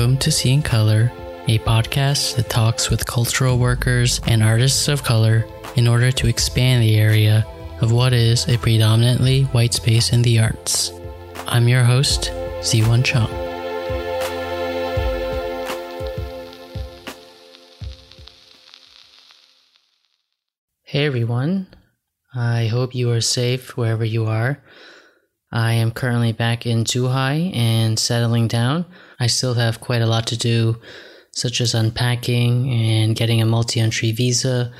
Welcome to Seeing Color, a podcast that talks with cultural workers and artists of color in order to expand the area of what is a predominantly white space in the arts. I'm your host, Ziwon Chong. Hey everyone, I hope you are safe wherever you are. I am currently back in Zhuhai and settling down. I still have quite a lot to do, such as unpacking and getting a multi entry visa.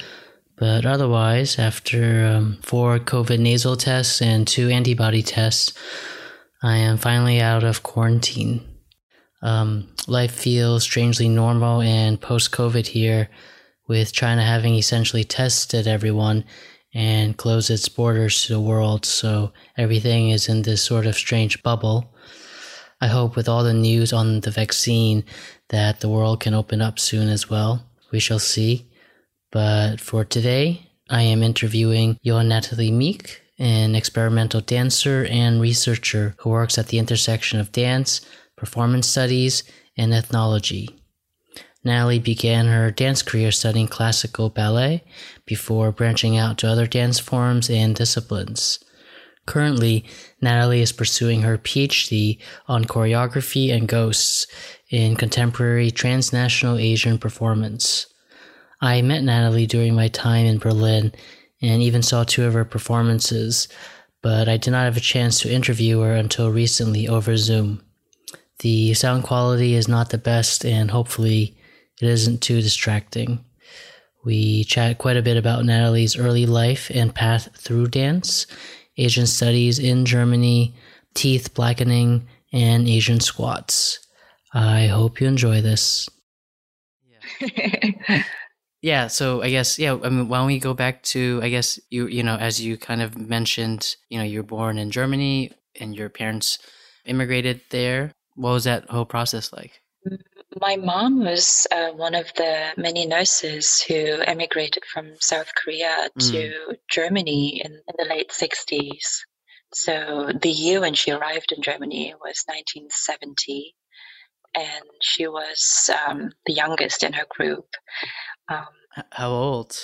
But otherwise, after um, four COVID nasal tests and two antibody tests, I am finally out of quarantine. Um, life feels strangely normal and post COVID here, with China having essentially tested everyone and close its borders to the world, so everything is in this sort of strange bubble. I hope with all the news on the vaccine that the world can open up soon as well. We shall see. But for today, I am interviewing Johan Natalie Meek, an experimental dancer and researcher who works at the intersection of dance, performance studies, and ethnology. Natalie began her dance career studying classical ballet before branching out to other dance forms and disciplines. Currently, Natalie is pursuing her PhD on choreography and ghosts in contemporary transnational Asian performance. I met Natalie during my time in Berlin and even saw two of her performances, but I did not have a chance to interview her until recently over Zoom. The sound quality is not the best, and hopefully, it isn't too distracting. We chat quite a bit about Natalie's early life and path through dance, Asian studies in Germany, teeth blackening, and Asian squats. I hope you enjoy this. Yeah. yeah, so I guess yeah, I mean why don't we go back to I guess you you know as you kind of mentioned, you know, you're born in Germany and your parents immigrated there. What was that whole process like? Mm-hmm. My mom was uh, one of the many nurses who emigrated from South Korea mm. to Germany in, in, the late 60s. So the year when she arrived in Germany was 1970, and she was um, the youngest in her group. Um, How old?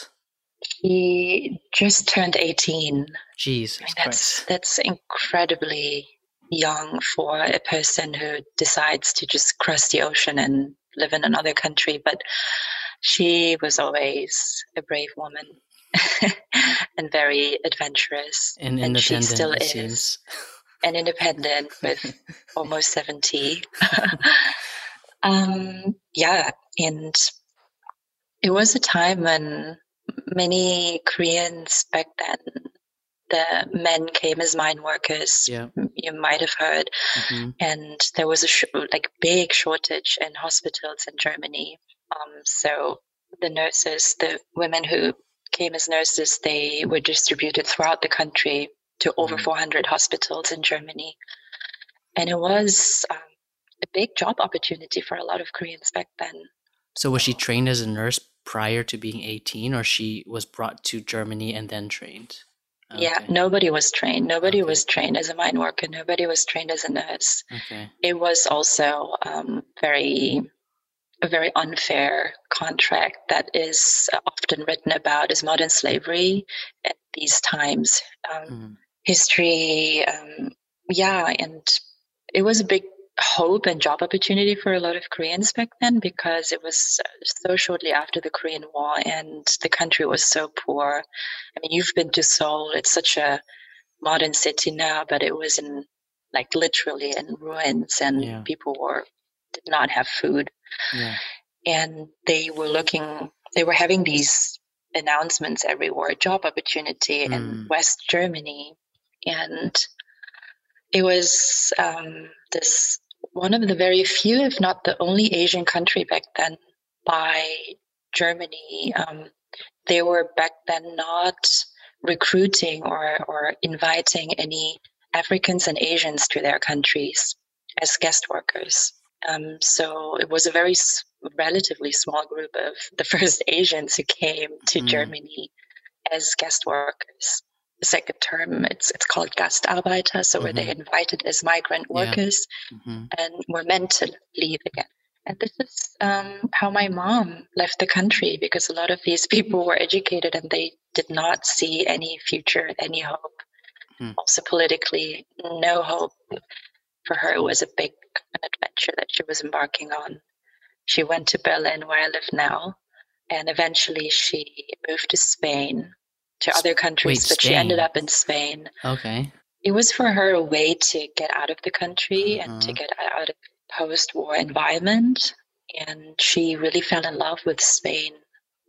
She just turned 18. Jeez, I mean, that's that's incredibly young for a person who decides to just cross the ocean and live in another country. But she was always a brave woman and very adventurous. And, and she still is. And independent with almost 70. um, yeah. And it was a time when many Koreans back then the men came as mine workers. Yeah. You might have heard. Mm-hmm. And there was a sh- like big shortage in hospitals in Germany. Um, so the nurses, the women who came as nurses, they were distributed throughout the country to over mm-hmm. 400 hospitals in Germany. And it was um, a big job opportunity for a lot of Koreans back then. So was she trained as a nurse prior to being 18 or she was brought to Germany and then trained? Okay. Yeah, nobody was trained. Nobody okay. was trained as a mine worker. Nobody was trained as a nurse. Okay. It was also um, very a very unfair contract that is often written about as modern slavery at these times. Um, mm. History, um, yeah, and it was a big hope and job opportunity for a lot of Koreans back then because it was so shortly after the Korean War and the country was so poor. I mean, you've been to Seoul, it's such a modern city now, but it was in like literally in ruins and yeah. people were did not have food. Yeah. And they were looking they were having these announcements everywhere, job opportunity mm. in West Germany. And it was um, this one of the very few, if not the only Asian country back then by Germany. Um, they were back then not recruiting or, or inviting any Africans and Asians to their countries as guest workers. Um, so it was a very s- relatively small group of the first Asians who came to mm. Germany as guest workers. Second term. It's it's called Gastarbeiter, so mm-hmm. where they invited as migrant workers yeah. mm-hmm. and were meant to leave again. And this is um, how my mom left the country because a lot of these people were educated and they did not see any future, any hope. Hmm. Also, politically, no hope. For her, it was a big adventure that she was embarking on. She went to Berlin, where I live now, and eventually she moved to Spain, to other countries, Wait, but Spain. she ended up in Spain. Okay. It was for her a way to get out of the country uh-huh. and to uh-huh. get out of post-war environment and she really fell in love with Spain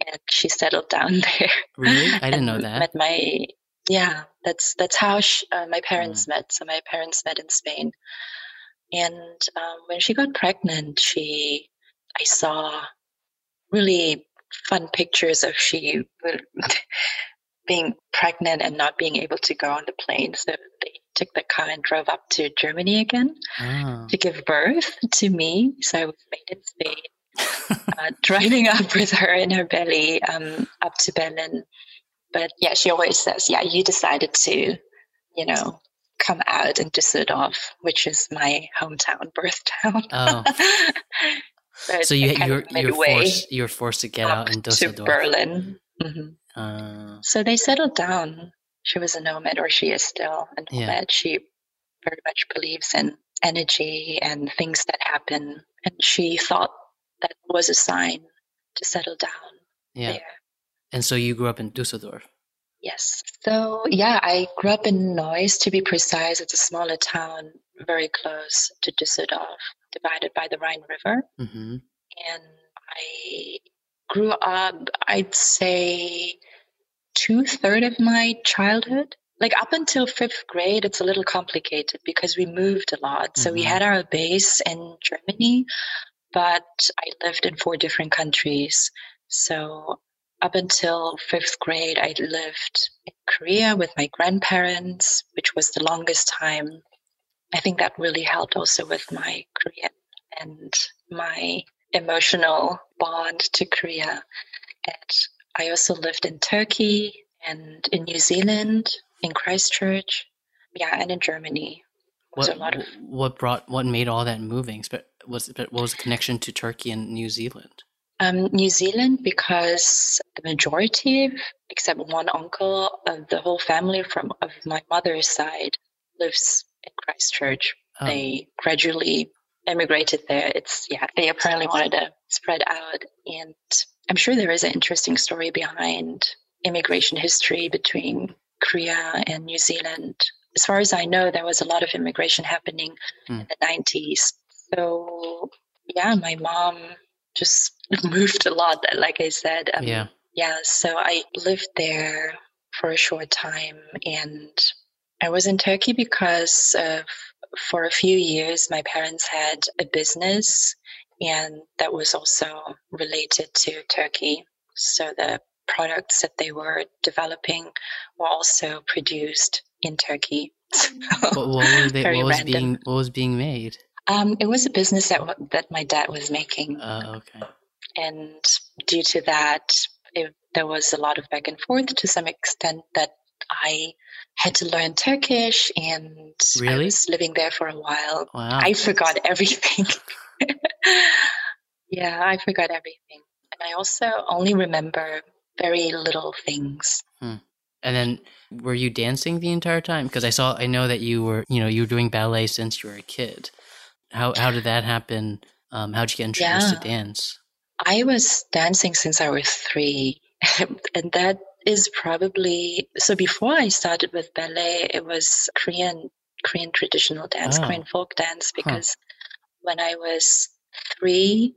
and she settled down there. Really? I didn't know that. Met my yeah, that's that's how she, uh, my parents mm. met. So my parents met in Spain, and um, when she got pregnant, she I saw really fun pictures of she being pregnant and not being able to go on the plane. So they took the car and drove up to Germany again oh. to give birth to me. So I was made in Spain, uh, driving up with her in her belly um, up to Berlin. But yeah, she always says, yeah, you decided to, you know, come out in Düsseldorf, which is my hometown, birth town. Oh. so you, you're, you're, forced, you're forced to get out in Düsseldorf. To Berlin. Mm-hmm. Uh, so they settled down. She was a nomad, or she is still a nomad. Yeah. She very much believes in energy and things that happen. And she thought that was a sign to settle down yeah. there. And so you grew up in Dusseldorf? Yes. So, yeah, I grew up in Neuss, to be precise. It's a smaller town very close to Düsseldorf, divided by the Rhine River. Mm-hmm. And I grew up, I'd say, two third of my childhood. Like up until fifth grade, it's a little complicated because we moved a lot. Mm-hmm. So we mm-hmm. had our base in Germany, but I lived in four different countries. So up until fifth grade, I lived in Korea with my grandparents, which was the longest time. I think that really helped also with my Korean and my emotional bond to Korea. And I also lived in Turkey and in New Zealand, in Christchurch, yeah, and in Germany. What, of... what brought what made all that moving? But Was what was the connection to Turkey and New Zealand? Um, New Zealand because the majority, except one uncle, of the whole family from of my mother's side lives in Christchurch. Oh. They gradually emigrated there. It's yeah, they apparently wanted to spread out, and I'm sure there is an interesting story behind immigration history between Korea and New Zealand. As far as I know, there was a lot of immigration happening mm. in the 90s. So yeah, my mom just moved a lot. Like I said, um, yeah, yeah. So I lived there for a short time, and I was in Turkey because of for a few years, my parents had a business, and that was also related to Turkey. So the products that they were developing were also produced in Turkey. So what, they, what was being what was being made? Um, it was a business that that my dad was making. Uh, okay. And due to that, it, there was a lot of back and forth to some extent that I had to learn Turkish and really? I was living there for a while. Wow. I forgot everything. yeah, I forgot everything. And I also only remember very little things. Hmm. And then were you dancing the entire time? Because I saw, I know that you were, you know, you were doing ballet since you were a kid. How, how did that happen? Um, how'd you get introduced yeah. to dance? I was dancing since I was three. and that is probably so before I started with ballet, it was Korean Korean traditional dance, oh. Korean folk dance, because huh. when I was three,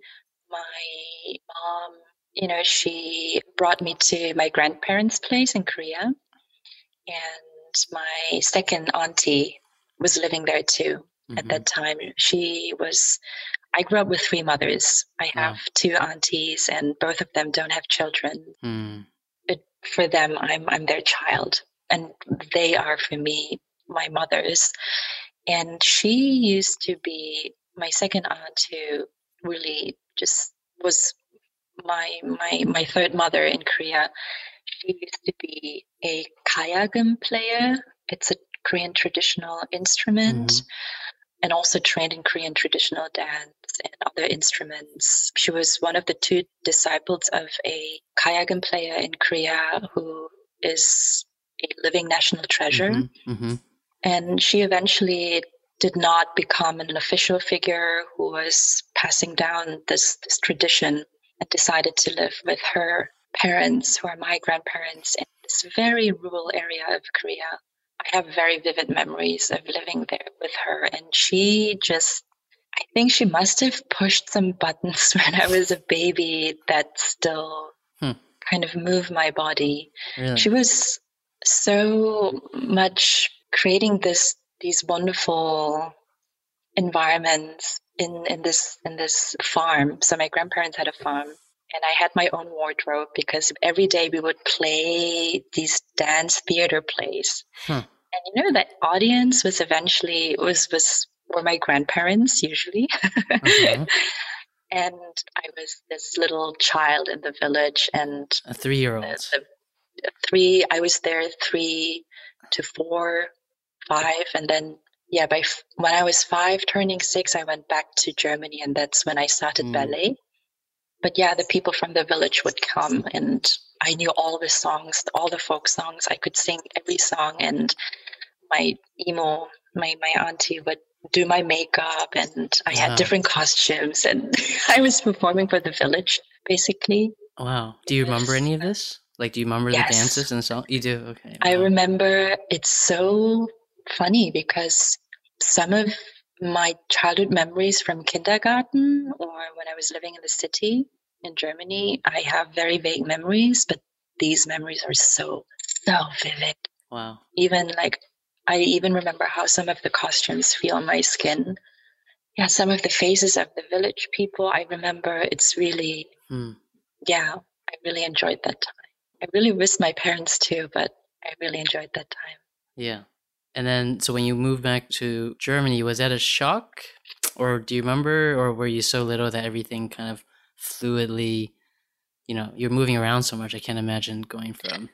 my mom, you know, she brought me to my grandparents' place in Korea, and my second auntie was living there too mm-hmm. at that time. She was I grew up with three mothers. I have wow. two aunties, and both of them don't have children. Mm for them, I'm I'm their child, and they are for me my mothers. And she used to be my second aunt, who really just was my my my third mother in Korea. She used to be a kayagum player. It's a Korean traditional instrument. Mm-hmm and also trained in Korean traditional dance and other instruments. She was one of the two disciples of a kayagum player in Korea who is a living national treasure. Mm-hmm, mm-hmm. And she eventually did not become an official figure who was passing down this, this tradition and decided to live with her parents, who are my grandparents, in this very rural area of Korea. I have very vivid memories of living there with her, and she just I think she must have pushed some buttons when I was a baby that still hmm. kind of move my body. Really? She was so much creating this these wonderful environments in, in this in this farm. So my grandparents had a farm and I had my own wardrobe because every day we would play these dance theater plays. Hmm. And you know, that audience was eventually was was were my grandparents usually. Mm-hmm. and I was this little child in the village and a three year old. Three I was there three to four, five, and then yeah, by when I was five, turning six, I went back to Germany, and that's when I started mm. ballet but yeah, the people from the village would come and I knew all the songs, all the folk songs. I could sing every song and my emo, my, my auntie would do my makeup and I wow. had different costumes and I was performing for the village basically. Wow. Do you remember any of this? Like, do you remember yes. the dances and so You do? Okay. Wow. I remember it's so funny because some of my childhood memories from kindergarten or when I was living in the city in Germany, I have very vague memories, but these memories are so, so vivid. Wow. Even like, I even remember how some of the costumes feel on my skin. Yeah, some of the faces of the village people, I remember it's really, hmm. yeah, I really enjoyed that time. I really miss my parents too, but I really enjoyed that time. Yeah. And then, so when you moved back to Germany, was that a shock? Or do you remember, or were you so little that everything kind of fluidly, you know, you're moving around so much? I can't imagine going from.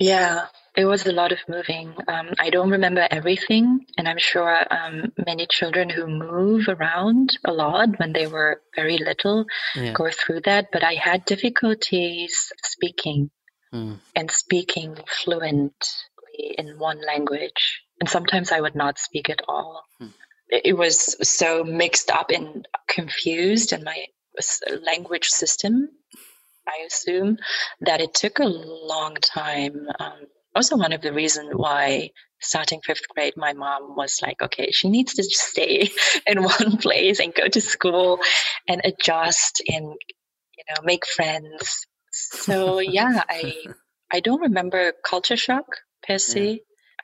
Yeah, it was a lot of moving. Um, I don't remember everything, and I'm sure um, many children who move around a lot when they were very little yeah. go through that. But I had difficulties speaking hmm. and speaking fluent in one language. And sometimes I would not speak at all. Hmm. It was so mixed up and confused in my language system, I assume, that it took a long time. Um, also, one of the reasons why starting fifth grade, my mom was like, okay, she needs to stay in one place and go to school and adjust and, you know, make friends. So yeah, I, I don't remember culture shock per se. Yeah.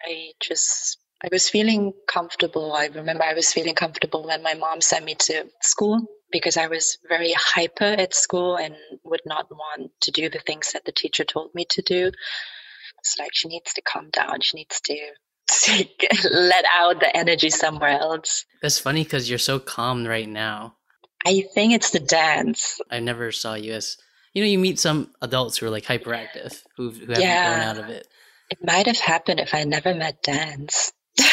I just I was feeling comfortable. I remember I was feeling comfortable when my mom sent me to school because I was very hyper at school and would not want to do the things that the teacher told me to do. It's like she needs to calm down. She needs to, let out the energy somewhere else. That's funny because you're so calm right now. I think it's the dance. I never saw you as you know you meet some adults who are like hyperactive who who haven't yeah. grown out of it. It might have happened if I never met dance.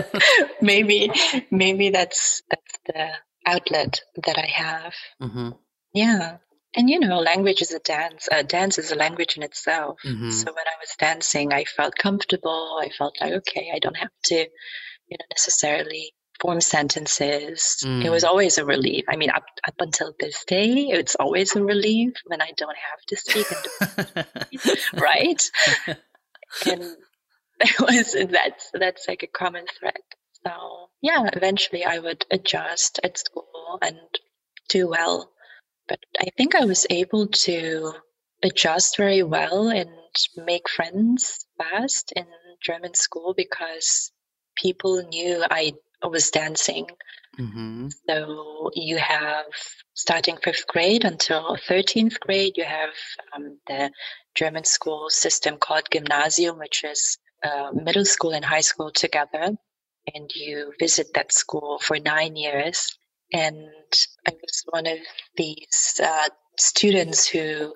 maybe, maybe that's that's the outlet that I have. Mm-hmm. Yeah, and you know, language is a dance. Uh, dance is a language in itself. Mm-hmm. So when I was dancing, I felt comfortable. I felt like okay, I don't have to, you know, necessarily form sentences. Mm. It was mm. always a relief. I mean, up up until this day, it's always a relief when I don't have to speak, and right? and that was that's that's like a common thread. So yeah, eventually I would adjust at school and do well. But I think I was able to adjust very well and make friends fast in German school because people knew I was dancing. Mm-hmm. So you have starting fifth grade until 13th grade, you have um, the German school system called Gymnasium, which is uh, middle school and high school together. And you visit that school for nine years. And I was one of these uh, students who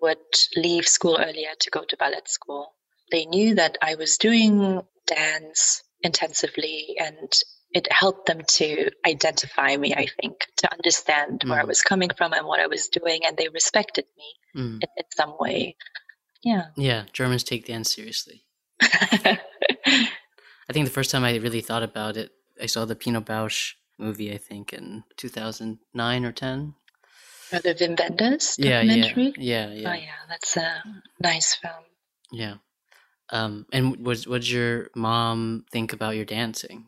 would leave school earlier to go to ballet school. they knew that I was doing dance intensively and it helped them to identify me, I think, to understand mm. where I mm. was coming from and what I was doing, and they respected me mm. in, in, some way. Yeah. Yeah, Germans take dance seriously. I think the first time I really thought about it, I saw the Pina Bausch movie, I think, in 2009 or 10. Or the Wim Wenders documentary? Yeah, yeah, yeah. Oh, yeah, that's a nice film. Yeah. Um, and what, what did your mom think about your dancing?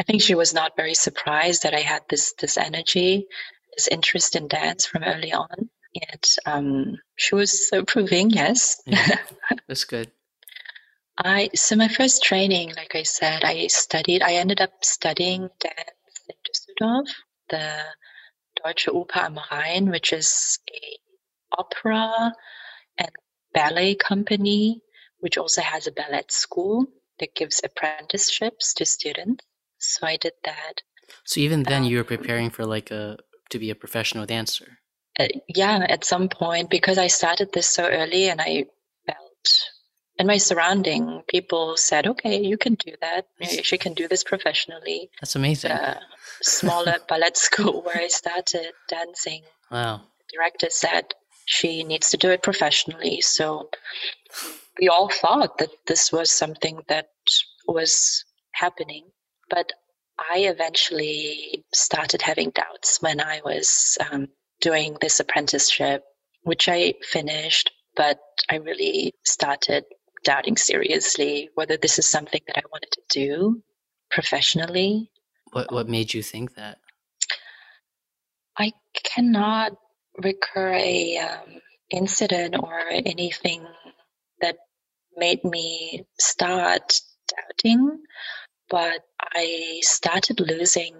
I think she was not very surprised that I had this this energy, this interest in dance from early on. And um, she was approving, yes. Yeah, that's good. I so my first training, like I said, I studied. I ended up studying dance in Düsseldorf, the Deutsche Oper am Rhein, which is a opera and ballet company, which also has a ballet school that gives apprenticeships to students. So I did that. So even then, um, you were preparing for like a to be a professional dancer. Uh, yeah, at some point because I started this so early, and I felt in my surrounding, people said, "Okay, you can do that. She can do this professionally." That's amazing. The smaller ballet school where I started dancing. Wow. The director said she needs to do it professionally. So we all thought that this was something that was happening. But I eventually started having doubts when I was um, doing this apprenticeship, which I finished, but I really started doubting seriously whether this is something that I wanted to do professionally. What what made you think that? I cannot recur a um, incident or anything that made me start doubting but I started losing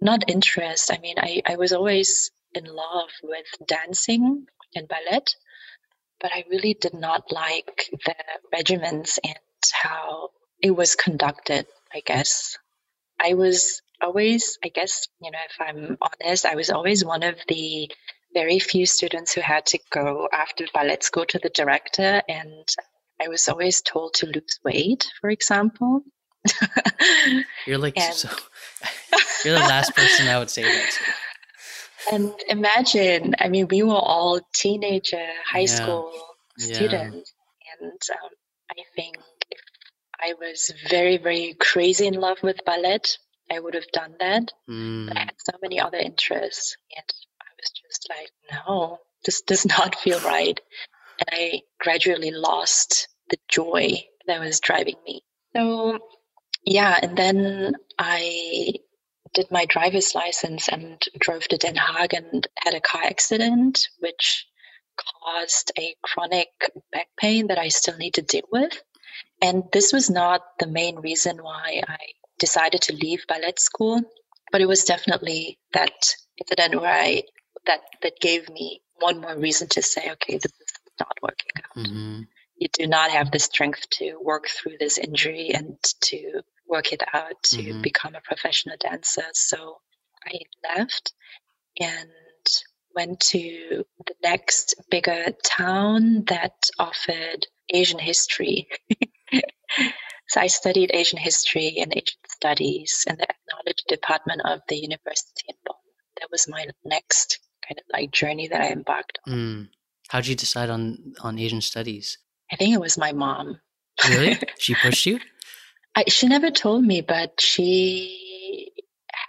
not interest. I mean, I, I was always in love with dancing and ballet, but I really did not like the regiments and how it was conducted, I guess. I was always, I guess, you know, if I'm honest, I was always one of the very few students who had to go after ballet school to the director and I was always told to lose weight, for example. you're like and, so, you're the last person I would say that to. And imagine, I mean, we were all teenager, high yeah. school students, yeah. and um, I think if I was very, very crazy in love with ballet, I would have done that. Mm. I had so many other interests, and I was just like, no, this does not feel right. And I gradually lost the joy that was driving me. So yeah, and then I did my driver's license and drove to Den Haag and had a car accident, which caused a chronic back pain that I still need to deal with. And this was not the main reason why I decided to leave ballet school, but it was definitely that incident where I that that gave me one more reason to say, okay, this is not working out. Mm-hmm. You do not have the strength to work through this injury and to work it out to mm-hmm. become a professional dancer. So I left and went to the next bigger town that offered Asian history. so I studied Asian history and Asian studies in the ethnology department of the university in Bonn. That was my next kind of like journey that I embarked on. Mm. How did you decide on on Asian studies? I think it was my mom. Really? She pushed you? I, she never told me, but she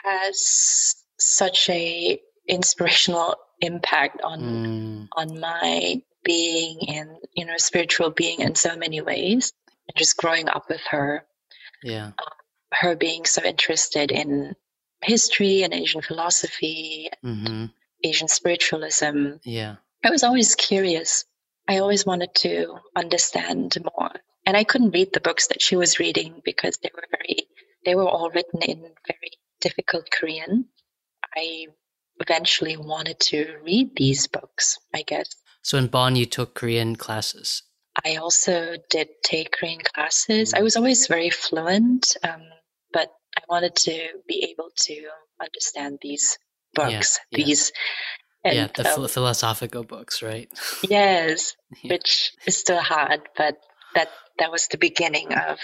has such a inspirational impact on mm. on my being and you know spiritual being in so many ways. And just growing up with her, yeah, um, her being so interested in history and Asian philosophy, mm-hmm. Asian spiritualism. Yeah, I was always curious. I always wanted to understand more and I couldn't read the books that she was reading because they were very they were all written in very difficult Korean. I eventually wanted to read these books, I guess. So in Bonn you took Korean classes. I also did take Korean classes. I was always very fluent, um, but I wanted to be able to understand these books, yeah, yeah. these and, yeah, the um, philosophical books, right? yes, yeah. which is still hard, but that that was the beginning of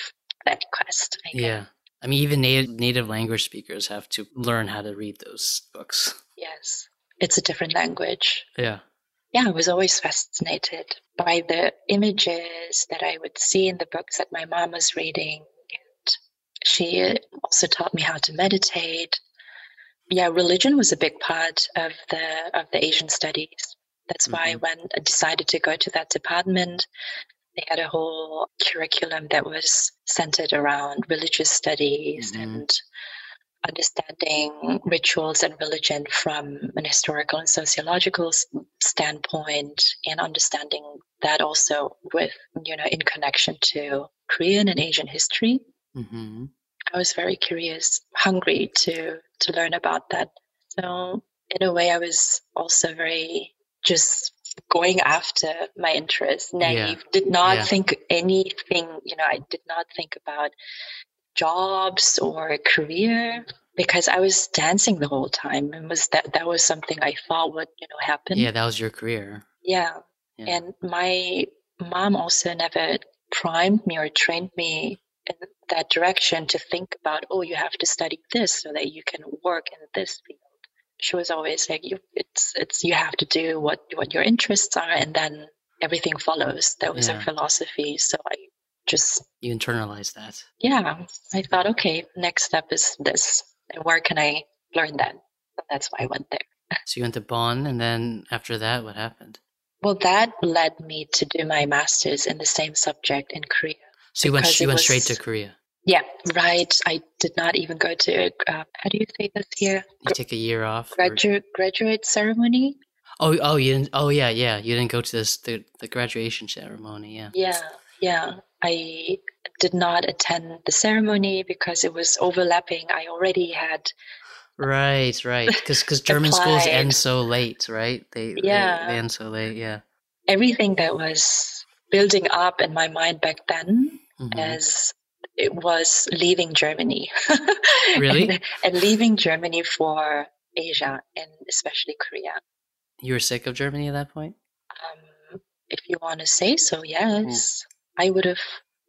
that quest. I yeah. I mean, even native, native language speakers have to learn how to read those books. Yes. It's a different language. Yeah. Yeah, I was always fascinated by the images that I would see in the books that my mom was reading. And she also taught me how to meditate. Yeah, religion was a big part of the of the Asian studies. That's mm-hmm. why when I decided to go to that department, they had a whole curriculum that was centered around religious studies mm-hmm. and understanding rituals and religion from an historical and sociological standpoint and understanding that also with you know in connection to korean and asian history mm-hmm. i was very curious hungry to to learn about that so in a way i was also very just going after my interests naive yeah. did not yeah. think anything you know i did not think about jobs or a career because I was dancing the whole time and was that that was something I thought would you know happen. Yeah, that was your career. Yeah. yeah. And my mom also never primed me or trained me in that direction to think about oh you have to study this so that you can work in this field. She was always like you it's it's you have to do what what your interests are and then everything follows. That was yeah. her philosophy. So I just you internalize that yeah i thought okay next step is this and where can i learn that that's why i went there so you went to bonn and then after that what happened well that led me to do my master's in the same subject in korea so you went you went was, straight to korea yeah right. I did not even go to uh, how do you say this here you take a year off graduate or... graduate ceremony? Oh oh you didn't oh yeah yeah. You didn't go to this the, the graduation ceremony yeah. Yeah yeah. I did not attend the ceremony because it was overlapping. I already had right, right, because because German schools end so late, right? They yeah they, they end so late. Yeah, everything that was building up in my mind back then mm-hmm. as it was leaving Germany. really? And, and, leaving Germany for Asia and especially Korea. You were sick of Germany at that point? Um, if you want to say so, yes. I would have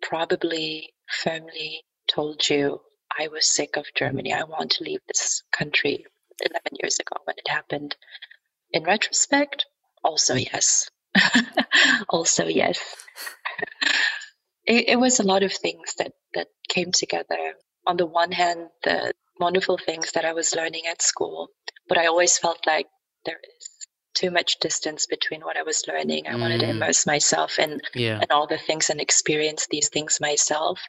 probably firmly told you I was sick of Germany. I want to leave this country 11 years ago when it happened. In retrospect, also yes. also yes. it, it was a lot of things that, that came together. On the one hand, the wonderful things that I was learning at school, but I always felt like there is too much distance between what I was learning. I mm. wanted to mm. immerse myself in yeah. and all the things and experience these things myself.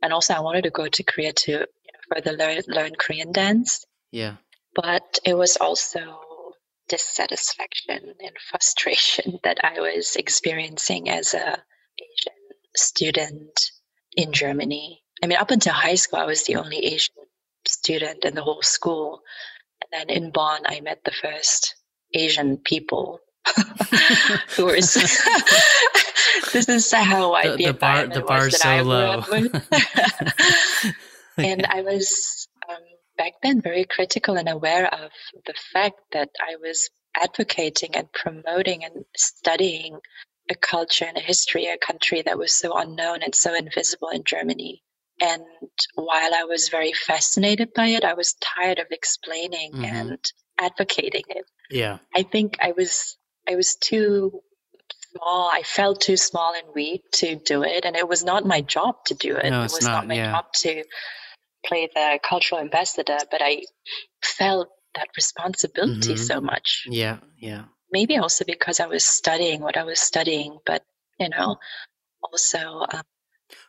And also, I wanted to go to Korea to you know, further learn, learn Korean dance. Yeah. But it was also dissatisfaction and frustration that I was experiencing as a Asian student in Germany. I mean, up until high school, I was the only Asian student in the whole school. And then in Bonn, I met the first Asian people who are. this is how I the, the bar the bar so low. and I was um, back then very critical and aware of the fact that I was advocating and promoting and studying a culture and a history, a country that was so unknown and so invisible in Germany. And while I was very fascinated by it, I was tired of explaining mm-hmm. and advocating it. Yeah. I think I was I was too small. I felt too small and weak to do it, and it was not my job to do it. No, it was not, not my yeah. job to play the cultural ambassador, but I felt that responsibility mm-hmm. so much. Yeah, yeah. Maybe also because I was studying what I was studying, but you know, also um,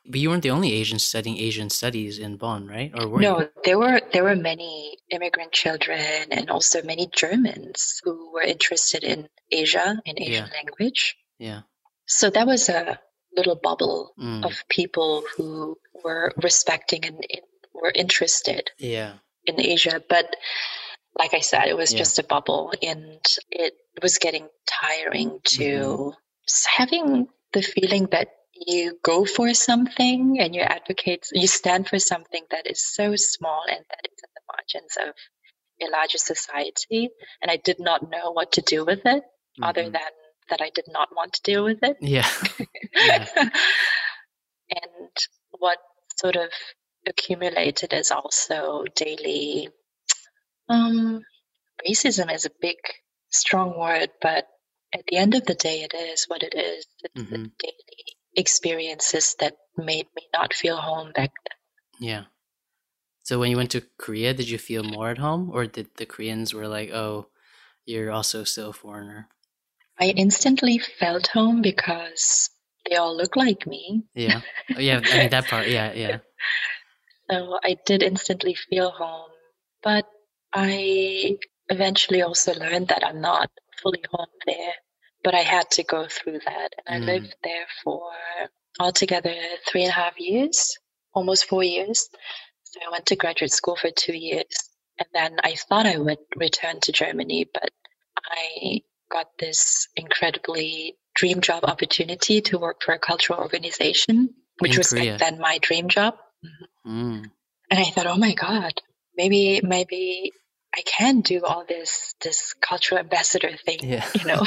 but you weren't the only Asian studying Asian studies in Bonn, right? Or were no, you? there were there were many immigrant children and also many Germans who were interested in Asia in Asian yeah. language. Yeah. So that was a little bubble mm. of people who were respecting and, and were interested. Yeah. In Asia, but like I said, it was yeah. just a bubble, and it was getting tiring to mm-hmm. having the feeling that you go for something and you advocate, you stand for something that is so small and that is in the margins of a larger society. And I did not know what to do with it mm-hmm. other than that I did not want to deal with it. Yeah. yeah. what sort of accumulated is also daily um, racism is a big strong word but at the end of the day it is what it is. It's mm-hmm. the daily experiences that made me not feel home back then. Yeah. So when you went to korea did you feel more at home or did the koreans were like oh you're also still a foreigner i instantly felt home because they all look like me. Yeah. Oh, yeah. I mean that part. Yeah yeah. So I did instantly feel home. But I eventually also learned that I'm not fully home there. But I had to go through that. And mm. I lived there for altogether three and a half years, almost four years. So I went to graduate school for two years. And then I thought I would return to Germany, but I got this incredibly dream job opportunity to work for a cultural organization, which In was Korea. then my dream job. Mm. And I thought, oh my God, maybe, maybe I can do all this, this cultural ambassador thing, yeah. you know,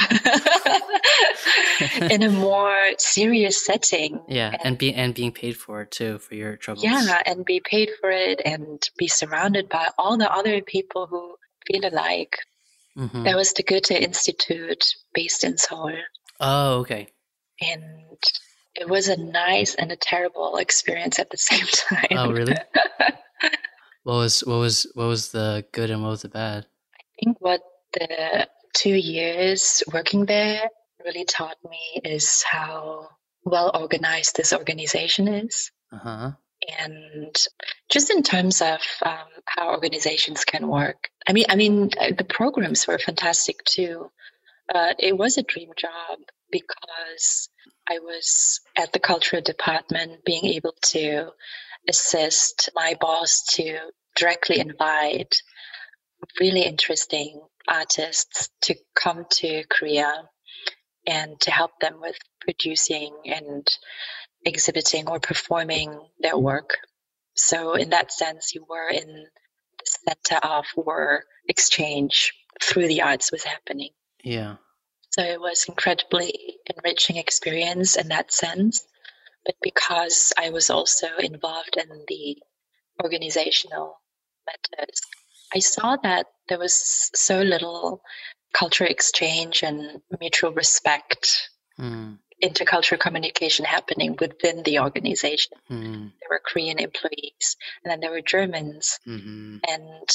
in a more serious setting. Yeah. And, and be, and being paid for it too, for your troubles. Yeah. And be paid for it and be surrounded by all the other people who feel alike. Mm-hmm. There was the Goethe Institute based in Seoul. Oh, okay. And it was a nice and a terrible experience at the same time. Oh, really? what was what was what was the good and what was the bad? I think what the two years working there really taught me is how well organized this organization is. Uh-huh. And just in terms of um, how organizations can work, I mean, I mean, uh, the programs were fantastic too. Uh, it was a dream job because I was at the cultural department being able to assist my boss to directly invite really interesting artists to come to Korea and to help them with producing and exhibiting or performing their work. So in that sense, you were in the center of where exchange through the arts was happening. Yeah. So it was incredibly enriching experience in that sense. But because I was also involved in the organizational matters, I saw that there was so little cultural exchange and mutual respect, mm. intercultural communication happening within the organization. Mm. There were Korean employees, and then there were Germans. Mm-hmm. And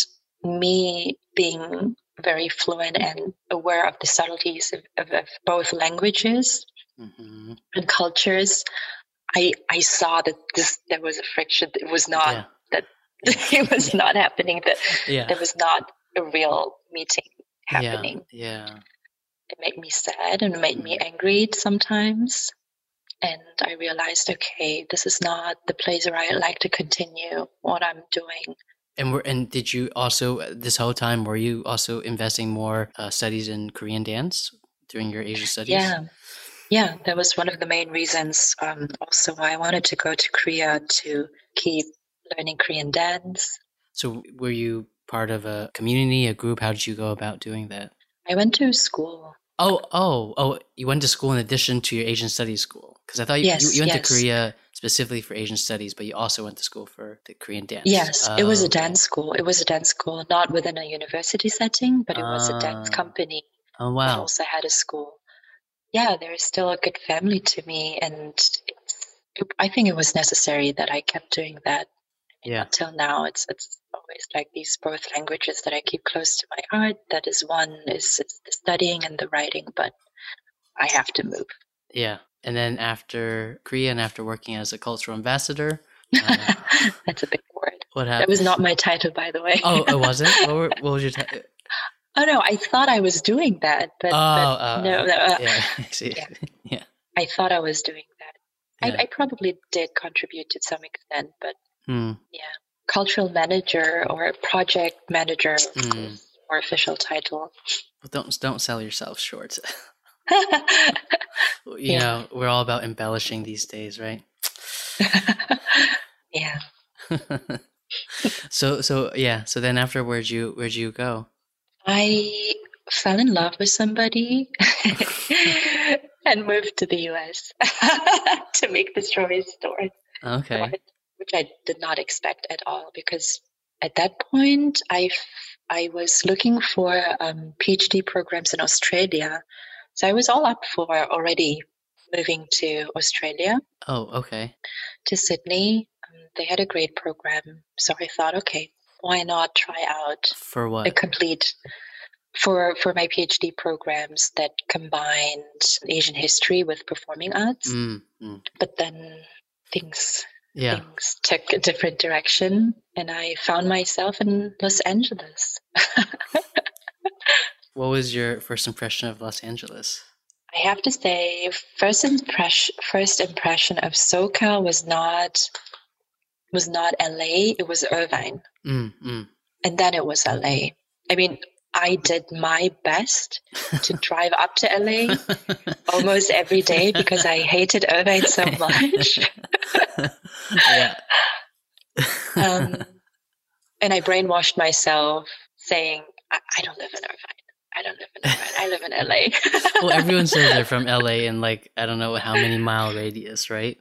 me being very fluent and aware of the subtleties of, of, of both languages mm-hmm. and cultures, I I saw that this there was a friction. It was not yeah. that it was not happening. That yeah. there was not a real meeting happening. Yeah. yeah. It made me sad and it made me mm-hmm. angry sometimes. And I realized, okay, this is not the place where I like to continue what I'm doing. And were and did you also this whole time were you also investing more uh, studies in Korean dance during your Asia studies? Yeah, yeah, that was one of the main reasons. Um, also, why I wanted to go to Korea to keep learning Korean dance. So, were you part of a community, a group? How did you go about doing that? I went to school. Oh, oh, oh! You went to school in addition to your Asian studies school because I thought you, yes, you, you went yes. to Korea specifically for Asian studies, but you also went to school for the Korean dance. Yes, it was a oh, dance school. It was a dance school, not within a university setting, but it was a dance ah. company. Oh wow! also had a school. Yeah, there is still a good family to me, and I think it was necessary that I kept doing that. Yeah. Until now, it's it's always like these both languages that I keep close to my heart. That is one is, is the studying and the writing, but I have to move. Yeah, and then after Korea and after working as a cultural ambassador. Uh, That's a big word. What happened? That was not my title, by the way. oh, it wasn't? What, were, what was your title? Oh, no, I thought I was doing that. But, oh, but uh, no. Uh, yeah. yeah. yeah. I thought I was doing that. Yeah. I, I, probably did contribute to some extent, but hmm. yeah. Cultural manager or project manager hmm. or official title. Well, don't don't sell yourself short. you yeah. know, we're all about embellishing these days, right? yeah. so so yeah, so then after where'd you where'd you go? I fell in love with somebody and moved to the US to make the story short. Okay. which I did not expect at all because at that point I I was looking for um, PhD programs in Australia, so I was all up for already moving to Australia. Oh, okay. To Sydney, um, they had a great program, so I thought, okay, why not try out for what a complete for for my PhD programs that combined Asian history with performing arts. Mm, mm. But then things yeah. things took a different direction, and I found myself in Los Angeles. what was your first impression of Los Angeles? I have to say, first impression first impression of SoCal was not was not LA. It was Irvine, mm, mm. and then it was LA. I mean, I did my best to drive up to LA almost every day because I hated Irvine so much. yeah. um, and I brainwashed myself saying, I, I, don't live in Irvine. I don't live in Irvine. I live in LA. well, everyone says they're from LA in like, I don't know how many mile radius, right?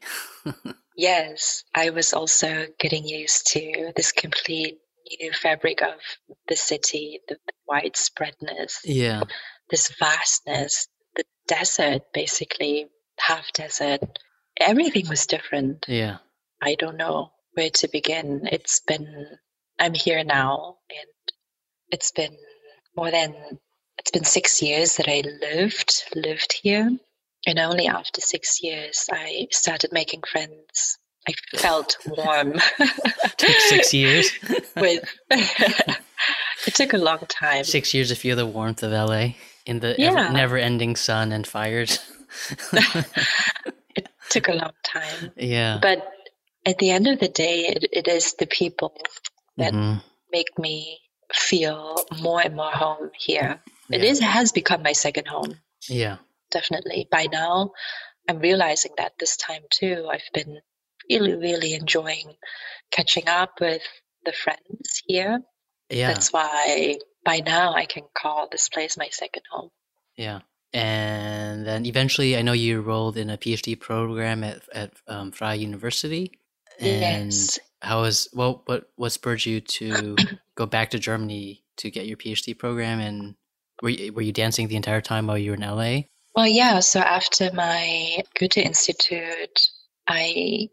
Yes. I was also getting used to this complete new fabric of the city, the, the widespreadness, yeah, this vastness, the desert, basically half desert. Everything was different. Yeah, I don't know where to begin. It's been I'm here now, and it's been more than it's been six years that I lived lived here, and only after six years I started making friends I felt warm. took six years. With it took a long time. Six years to feel the warmth of LA in the yeah. never-ending sun and fires. it took a long time. Yeah, but at the end of the day, it, it is the people that mm-hmm. make me feel more and more home here. Yeah. It is has become my second home. Yeah, definitely. By now, I'm realizing that this time too. I've been really, really enjoying catching up with the friends here. Yeah. That's why by now I can call this place my second home. Yeah. And then eventually, I know you enrolled in a PhD program at, at um, Freie University. And yes. how was, well, what, what spurred you to go back to Germany to get your PhD program? And were you, were you dancing the entire time while you were in LA? Well, yeah. So after my Goethe Institute, I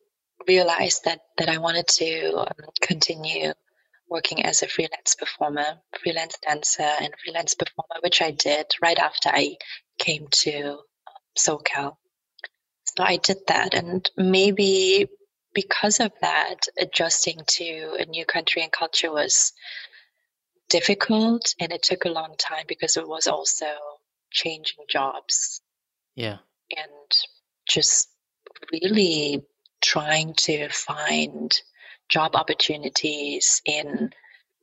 realized that that I wanted to um, continue working as a freelance performer, freelance dancer, and freelance performer, which I did right after I came to um, SoCal. So I did that, and maybe because of that, adjusting to a new country and culture was difficult, and it took a long time because it was also changing jobs. Yeah, and just really trying to find job opportunities in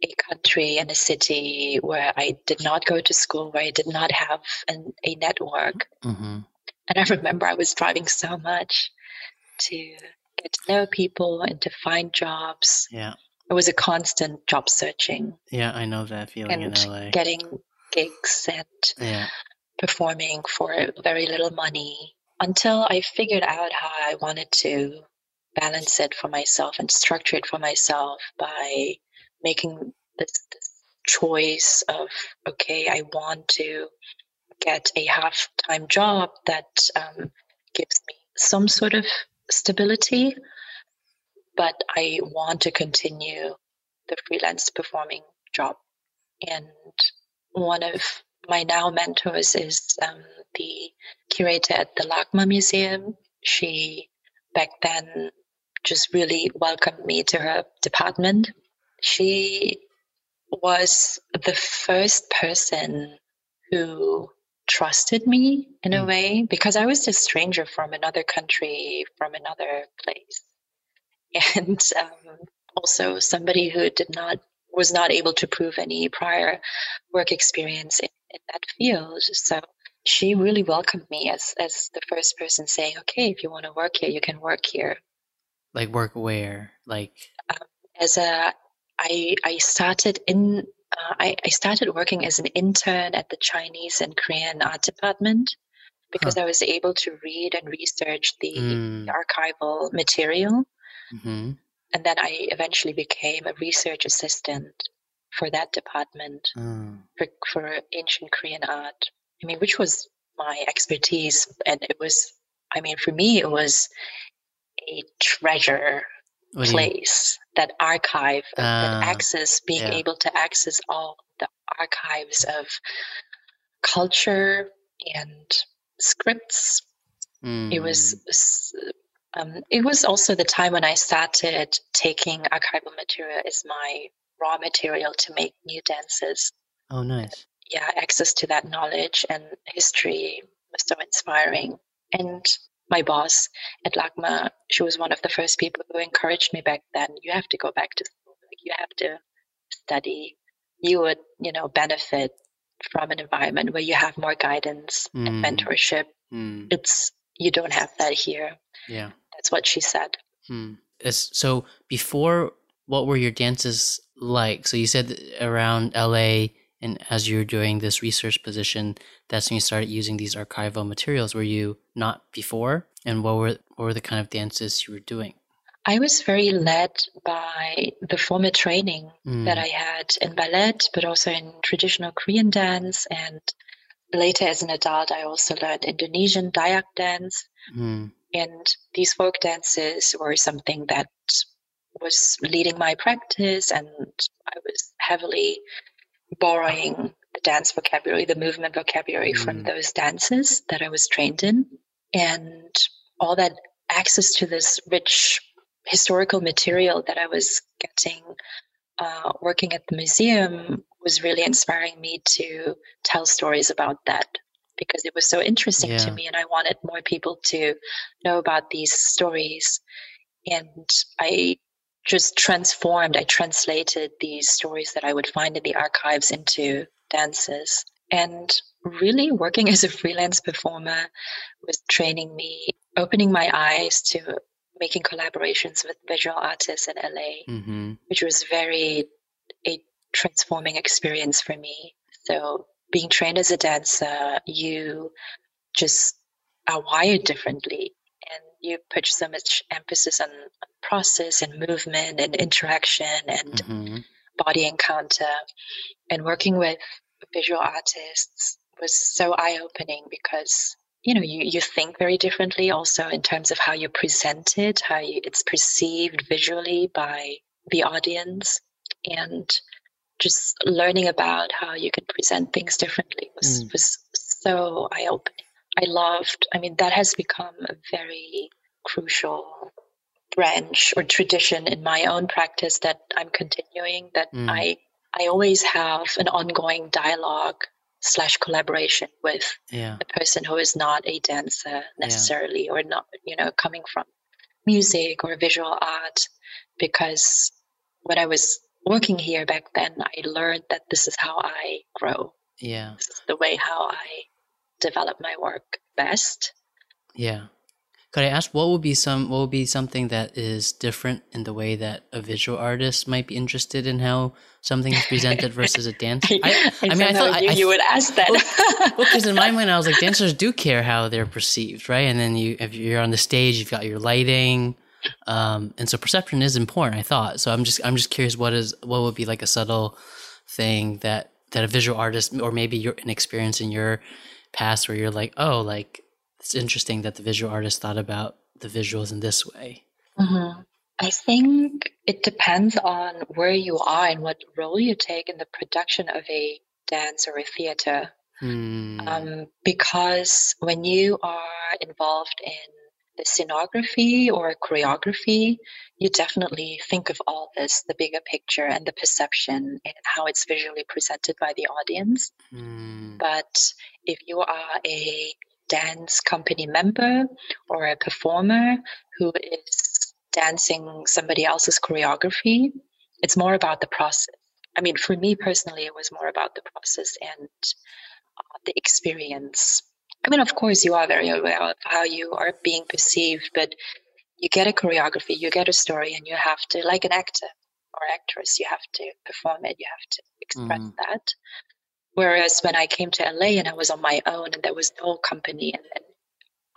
a country and a city where I did not go to school, where I did not have an, a network. Mm-hmm. And I remember I was driving so much to get to know people and to find jobs. Yeah. It was a constant job searching. Yeah, I know that feeling and in LA. Getting gigs and yeah. Performing for very little money until I figured out how I wanted to balance it for myself and structure it for myself by making this, this choice of, okay, I want to get a half time job that um, gives me some sort of stability, but I want to continue the freelance performing job. And one of my now mentors is um, the curator at the LACMA Museum. She back then just really welcomed me to her department. She was the first person who trusted me in a mm. way because I was a stranger from another country, from another place. And um, also somebody who did not was not able to prove any prior work experience in, in that field. So she really welcomed me as as the first person saying, "Okay, if you want to work here, you can work here." Like work where? Like um, as a I I started in uh, I, I started working as an intern at the Chinese and Korean art department because huh. I was able to read and research the, mm. archival material. Mm-hmm. and then I eventually became a research assistant for that department mm. for, for ancient Korean art. I mean, which was my expertise, and it was. I mean, for me, it was a treasure what place, that archive, uh, that ah, access, being yeah. able to access all the archives of culture and scripts. Mm. It was mm. um, it was also the time when I started taking archival material as my raw material to make new dances. Oh, nice. Yeah, access to that knowledge and history was so inspiring. And my boss at LACMA, she was one of the first people who encouraged me back then. You have to go back to school. Like, you have to study. You would, you know, benefit from an environment where you have more guidance mm. and mentorship. Mm. It's you don't have that here. Yeah, that's what she said. Mm. so before, what were your dances like? So you said around LA, and as you were doing this research position, that's when you started using these archival materials. Were you not before? And what were what were the kind of dances you were doing? I was very led by the former training mm. that I had in ballet, but also in traditional Korean dance. And later as an adult, I also learned Indonesian Dayak dance. Mm. And these folk dances were something that was leading my practice. And I was heavily borrowing the dance vocabulary, the movement vocabulary mm. from those dances that I was trained in. And all that access to this rich historical material that I was getting uh, working at the museum was really inspiring me to tell stories about that because it was so interesting yeah. to me and I wanted more people to know about these stories. And I just transformed, I translated these stories that I would find in the archives into dances. And really working as a freelance performer was training me, opening my eyes to making collaborations with visual artists in LA, mm-hmm. which was very a transforming experience for me. So being trained as a dancer, you just are wired differently you put so much emphasis on, process and movement and interaction and mm-hmm. body encounter and working with visual artists was so eye-opening because you know you, you think very differently also in terms of how you present it how you, it's perceived visually by the audience and just learning about how you can present things differently was mm. was so eye-opening i loved i mean that has become a very crucial branch or tradition in my own practice that i'm continuing that mm. i i always have an ongoing dialogue slash collaboration with yeah. a person who is not a dancer necessarily yeah. or not you know coming from music or visual art because when i was working here back then i learned that this is how i grow yeah this is the way how i develop my work best yeah could I ask what would be some what would be something that is different in the way that a visual artist might be interested in how something is presented versus a dancer? I, I, I mean, I thought you, I, you would ask that. well, because in my mind, I was like, dancers do care how they're perceived, right? And then you, if you're on the stage, you've got your lighting, um, and so perception is important. I thought so. I'm just I'm just curious what is what would be like a subtle thing that that a visual artist or maybe your an experience in your past where you're like, oh, like it's interesting that the visual artist thought about the visuals in this way. Mm-hmm. I think it depends on where you are and what role you take in the production of a dance or a theater. Mm. Um, because when you are involved in the scenography or choreography, you definitely think of all this, the bigger picture and the perception and how it's visually presented by the audience. Mm. But if you are a dance company member or a performer who is dancing somebody else's choreography. It's more about the process. I mean, for me personally, it was more about the process and uh, the experience. I mean, of course, you are very aware of how you are being perceived, but you get a choreography, you get a story, and you have to, like an actor or actress, you have to perform it, you have to express mm. that. Whereas when I came to LA and I was on my own and there was no company and, and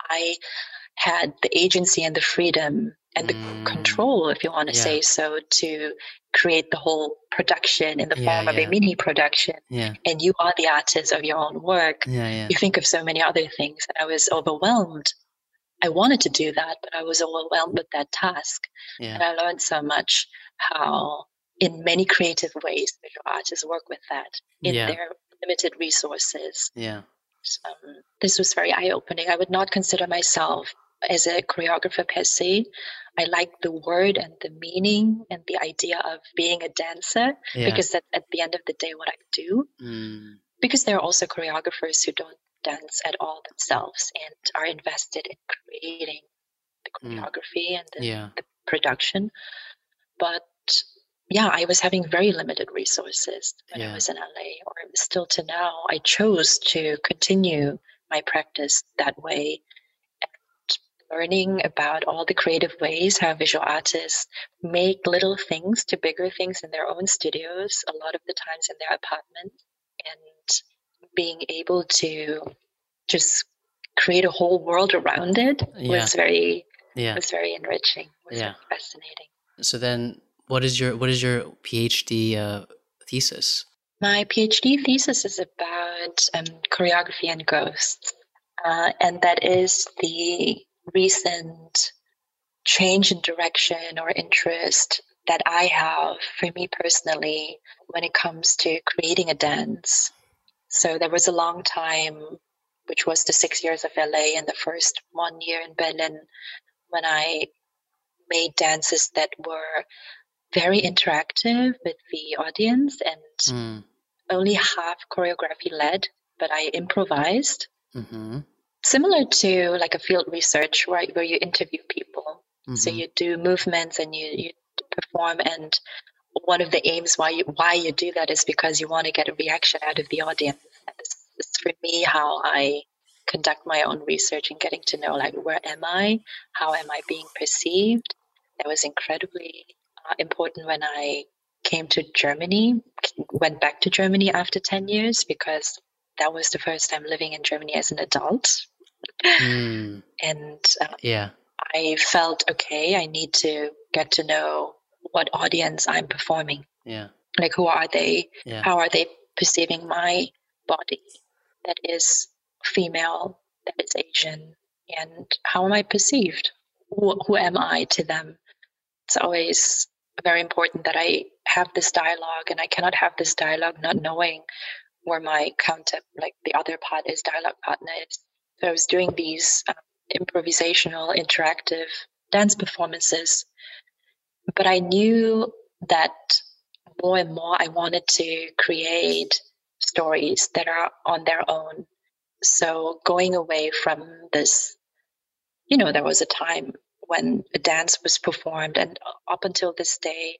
I had the agency and the freedom and the mm. control, if you want to yeah. say so, to create the whole production in the yeah, form of a mini production. And you are the artist of your own work. You think of so many other things. And I was overwhelmed. I wanted to do that, but I was overwhelmed with that task. And I learned so much how, in many creative ways, visual artists work with that in their limited resources. Yeah. Um, this was very eye opening. I would not consider myself as a choreographer per se. I like the word and the meaning and the idea of being a dancer yeah. because that's at the end of the day what I do. Mm. Because there are also choreographers who don't dance at all themselves and are invested in creating the mm. choreography mm. and the, yeah. the production. But yeah, I was having very limited resources when yeah. I was in LA, or still to now. I chose to continue my practice that way learning about all the creative ways how visual artists make little things to bigger things in their own studios, a lot of the times in their apartment, and being able to just create a whole world around it yeah. was very yeah. was very enriching, was yeah. fascinating. So then what is your what is your PhD uh, thesis? My PhD thesis is about um, choreography and ghosts, uh, and that is the recent change in direction or interest that I have for me personally when it comes to creating a dance. So there was a long time, which was the six years of LA and the first one year in Berlin, when I made dances that were very interactive with the audience and mm. only half choreography led, but I improvised. Mm-hmm. Similar to like a field research, right, where you interview people. Mm-hmm. So you do movements and you, you perform and one of the aims why you, why you do that is because you want to get a reaction out of the audience. This is for me how I conduct my own research and getting to know like where am I, how am I being perceived. That was incredibly important when I came to Germany, went back to Germany after 10 years because that was the first time living in Germany as an adult. Mm. and uh, yeah, I felt okay, I need to get to know what audience I'm performing. Yeah. Like who are they? Yeah. How are they perceiving my body that is female, that is Asian, and how am I perceived? Who, who am I to them? It's always very important that I have this dialogue, and I cannot have this dialogue not knowing where my counter, like the other part is dialogue partner is. So I was doing these um, improvisational, interactive dance performances, but I knew that more and more I wanted to create stories that are on their own. So going away from this, you know, there was a time when a dance was performed, and up until this day,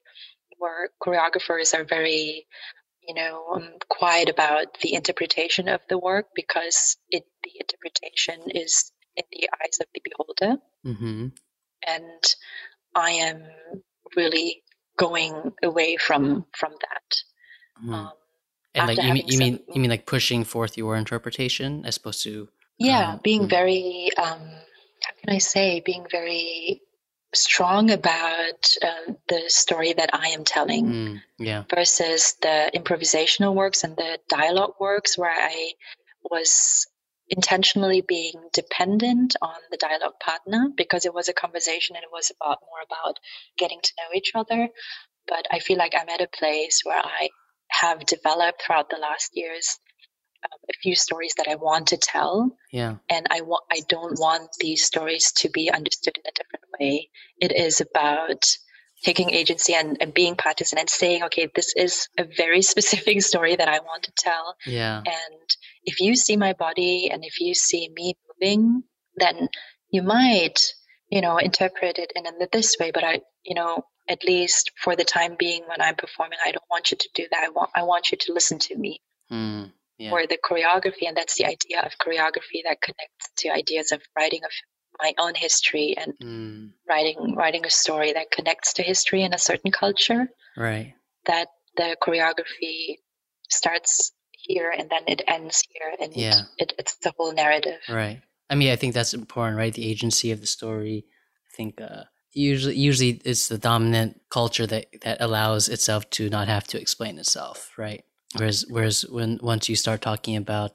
where choreographers are very, you know, um, quiet about the interpretation of the work because it the interpretation is in the eyes of the beholder, mm-hmm. and I am really going away from from that. Mm. Um, and like you mean you mean you mean like pushing forth your interpretation as opposed to yeah, um, being mm. very um, I say, being very strong about uh, the story that I am telling mm, yeah. versus the improvisational works and the dialogue works where I was intentionally being dependent on the dialogue partner because it was a conversation and it was about more about getting to know each other. But I feel like I'm at a place where I have developed throughout the last years a few stories that I want to tell. Yeah. And I want I don't want these stories to be understood in a different way. It is about taking agency and, and being partisan and saying, okay, this is a very specific story that I want to tell. Yeah. And if you see my body and if you see me moving, then you might, you know, interpret it in this way. But I, you know, at least for the time being when I'm performing, I don't want you to do that. I want I want you to listen to me. Mm yeah. or the choreography and that's the idea of choreography that connects to ideas of writing of my own history and mm. writing writing a story that connects to history in a certain culture right that the choreography starts here and then it ends here and yeah. it, it's the whole narrative right I mean, I think that's important, right? The agency of the story. I think uh, usually usually it's the dominant culture that that allows itself to not have to explain itself, right? Whereas whereas when once you start talking about,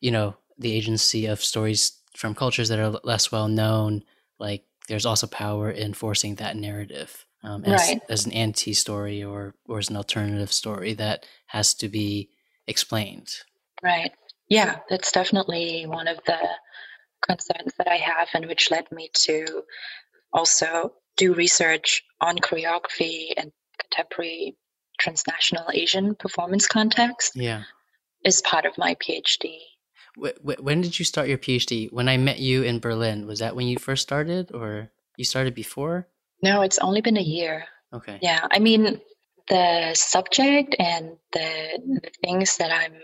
you know, the agency of stories from cultures that are less well known, like there's also power in forcing that narrative um, as, right. as an anti story or or as an alternative story that has to be explained. Right. Yeah, that's definitely one of the concerns that I have, and which led me to also do research on choreography and contemporary transnational Asian performance context. Yeah, is part of my PhD. When did you start your PhD? When I met you in Berlin, was that when you first started, or you started before? No, it's only been a year. Okay. Yeah, I mean, the subject and the, the things that I'm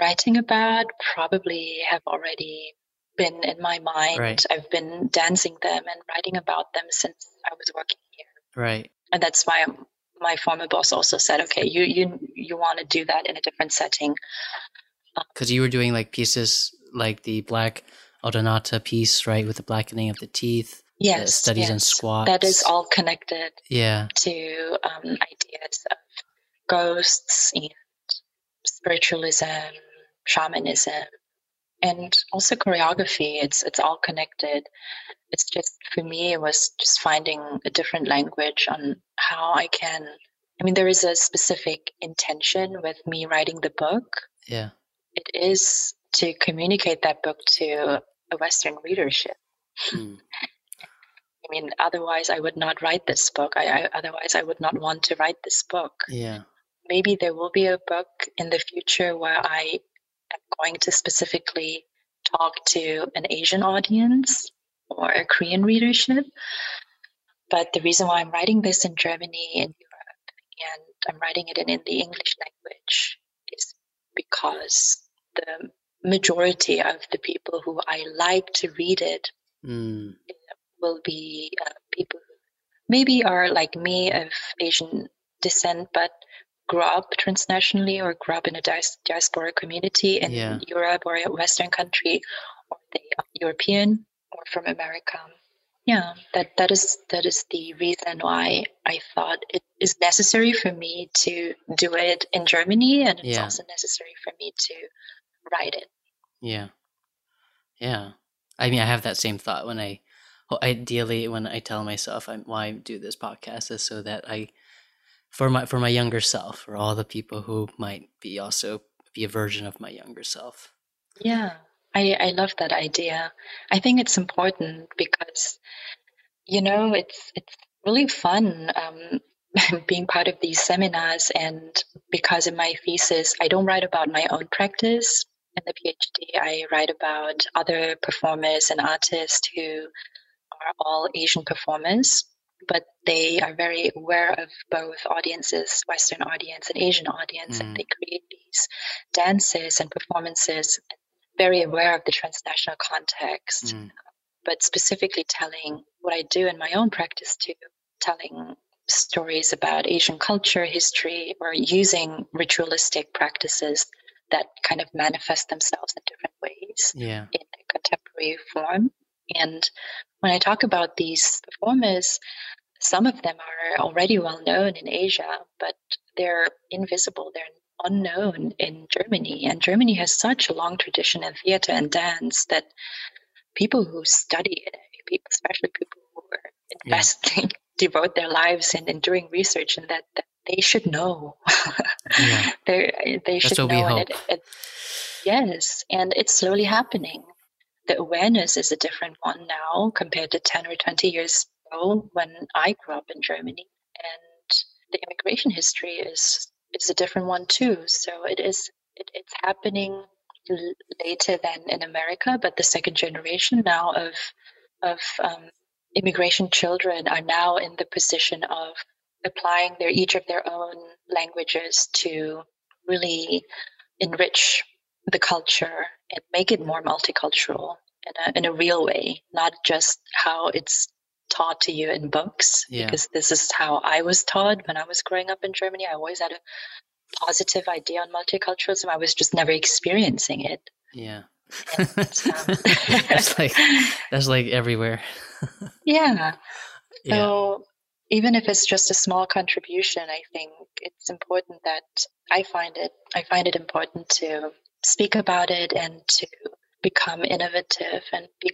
writing about probably have already been in my mind. Right. I've been dancing them and writing about them since I was working here. Right. And that's why I'm, my former boss also said, okay, you you you want to do that in a different setting. Because you were doing like pieces like the Black Odonata piece, right, with the blackening of the teeth. Yes, studies yes. and squats. That is all connected. Yeah. To um, ideas of ghosts and spiritualism, shamanism, and also choreography. It's it's all connected. It's just for me, it was just finding a different language on how I can. I mean, there is a specific intention with me writing the book. Yeah. It is to communicate that book to a Western readership. Mm. I mean, otherwise I would not write this book. I, I, otherwise I would not want to write this book. Yeah. Maybe there will be a book in the future where I am going to specifically talk to an Asian audience or a Korean readership. But the reason why I'm writing this in Germany and Europe and I'm writing it in, in the English language is because the majority of the people who I like to read it mm will be uh, people who maybe are like me of Asian descent, but grew up transnationally or grew up in a diaspora community in yeah. Europe or a Western country, or the European or from America. Yeah, that that is that is the reason why I thought it is necessary for me to do it in Germany, and it's yeah. also necessary for me to write it. Yeah, yeah. I mean, I have that same thought when I well, ideally when I tell myself I'm, why I do this podcast is so that I for my for my younger self, for all the people who might be also be a version of my younger self. Yeah. I, I love that idea. I think it's important because you know it's it's really fun um, being part of these seminars and because in my thesis I don't write about my own practice in the PhD I write about other performers and artists who are all Asian performers, but they are very aware of both audiences, Western audience and Asian audience, mm. and they create these dances and performances, very aware of the transnational context, mm. but specifically telling what I do in my own practice too, telling stories about Asian culture, history, or using ritualistic practices that kind of manifest themselves in different ways yeah. in a contemporary form. And when I talk about these performers, some of them are already well known in Asia, but they're invisible. They're unknown in Germany. And Germany has such a long tradition in theater and dance that people who study it, especially people who are investing, yeah. devote their lives in, in doing research and that, that they should know. yeah. they they should know. It, it, yes, and it's slowly happening the awareness is a different one now compared to 10 or 20 years ago when I grew up in Germany. And the immigration history is, is a different one too. So it is, it, it's happening later than in America, but the second generation now of, of um, immigration children are now in the position of applying their each of their own languages to really enrich the culture and make it more multicultural in a, in a real way, not just how it's taught to you in books. Yeah. Because this is how I was taught when I was growing up in Germany. I always had a positive idea on multiculturalism. I was just never experiencing it. Yeah. that's like that's like everywhere. yeah. So yeah. even if it's just a small contribution, I think it's important that I find it I find it important to speak about it and to become innovative and be,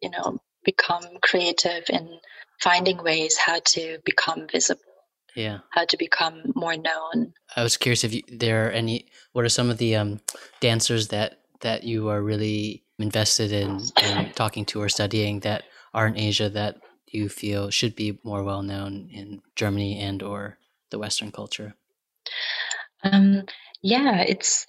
you know become creative in finding ways how to become visible yeah. how to become more known. I was curious if you, there are any what are some of the um, dancers that that you are really invested in, in talking to or studying that are in asia that you feel should be more well known in germany and or the western culture? Um, yeah it's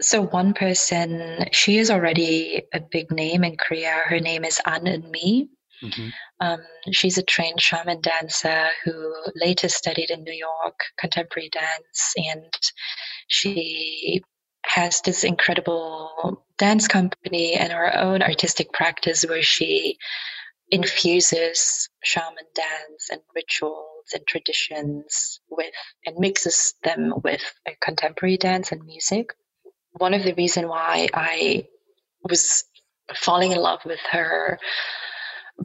so one person, she is already a big name in Korea. Her name is Ahn Eun-me. Mm-hmm. Um, she's a trained shaman dancer who later studied in New York contemporary dance, and she has this incredible dance company and her own artistic practice where she infuses shaman dance and rituals and traditions with and mixes them with contemporary dance and music one of the reason why I was falling in love with her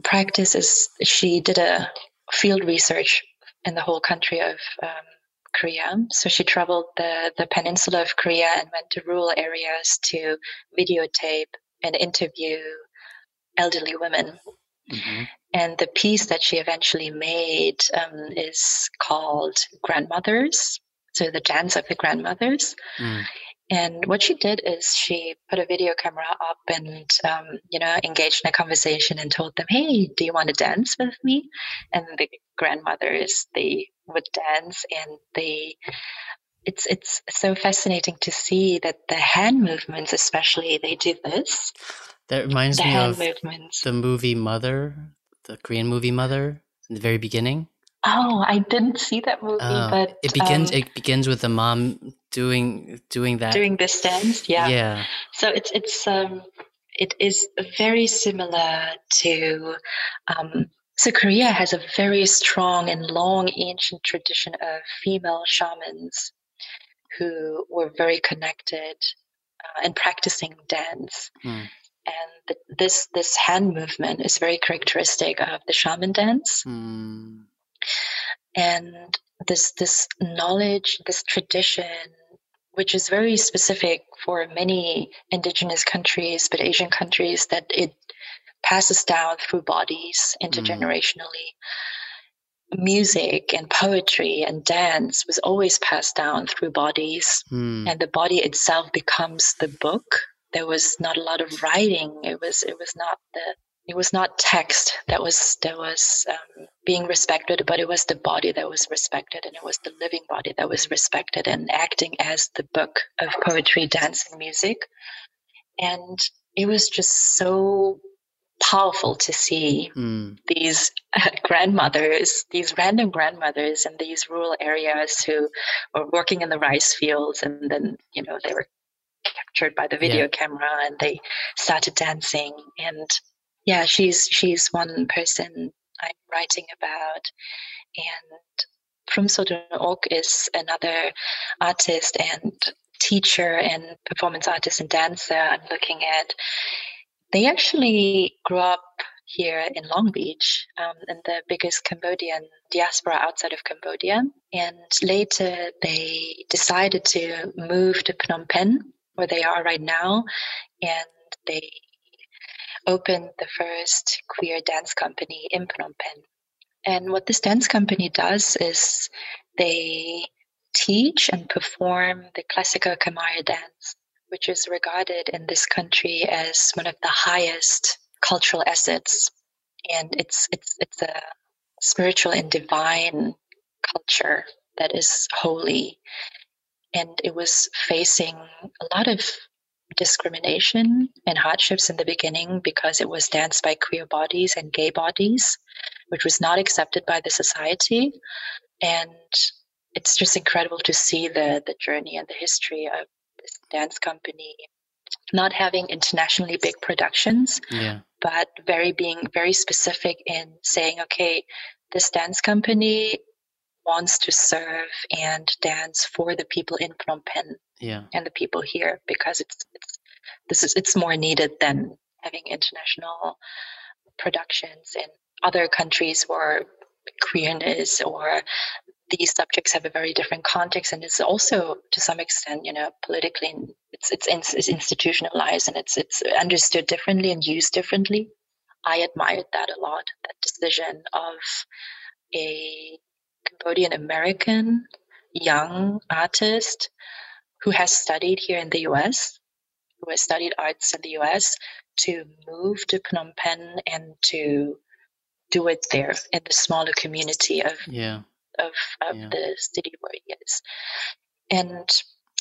practice is she did a field research in the whole country of um, Korea. So she traveled the, the peninsula of Korea and went to rural areas to videotape and interview elderly women. Mm-hmm. And the piece that she eventually made um, is called Grandmothers. So the dance of the grandmothers. Mm. And what she did is she put a video camera up and, um, you know, engaged in a conversation and told them, Hey, do you want to dance with me? And the grandmothers, they would dance and they, it's, it's so fascinating to see that the hand movements, especially, they do this. That reminds the me of movements. the movie Mother, the Korean movie Mother in the very beginning. Oh, I didn't see that movie, uh, but it begins. Um, it begins with the mom doing doing that, doing this dance. Yeah, yeah. So it's it's um it is very similar to um. So Korea has a very strong and long ancient tradition of female shamans who were very connected uh, and practicing dance. Hmm. And the, this this hand movement is very characteristic of the shaman dance. Hmm and this this knowledge this tradition which is very specific for many indigenous countries but asian countries that it passes down through bodies intergenerationally mm. music and poetry and dance was always passed down through bodies mm. and the body itself becomes the book there was not a lot of writing it was it was not the it was not text that was that was um, being respected, but it was the body that was respected, and it was the living body that was respected and acting as the book of poetry, dance, and music. And it was just so powerful to see mm. these uh, grandmothers, these random grandmothers in these rural areas who were working in the rice fields, and then you know they were captured by the video yeah. camera and they started dancing and yeah, she's she's one person I'm writing about, and Prumsodun Ok is another artist and teacher and performance artist and dancer I'm looking at. They actually grew up here in Long Beach, um, in the biggest Cambodian diaspora outside of Cambodia. And later they decided to move to Phnom Penh, where they are right now. And they opened the first queer dance company in Phnom Penh. And what this dance company does is they teach and perform the classical Khmer dance, which is regarded in this country as one of the highest cultural assets. And it's, it's, it's a spiritual and divine culture that is holy. And it was facing a lot of discrimination and hardships in the beginning because it was danced by queer bodies and gay bodies, which was not accepted by the society. And it's just incredible to see the, the journey and the history of this dance company not having internationally big productions, yeah. but very being very specific in saying, okay, this dance company wants to serve and dance for the people in Phnom Penh yeah. and the people here because it's it's this is it's more needed than having international productions in other countries where queerness or these subjects have a very different context. And it's also to some extent you know politically it's it's, it's institutionalized and it's it's understood differently and used differently. I admired that a lot that decision of a cambodian american young artist who has studied here in the us who has studied arts in the us to move to phnom penh and to do it there in the smaller community of yeah of, of yeah. the city where he is. And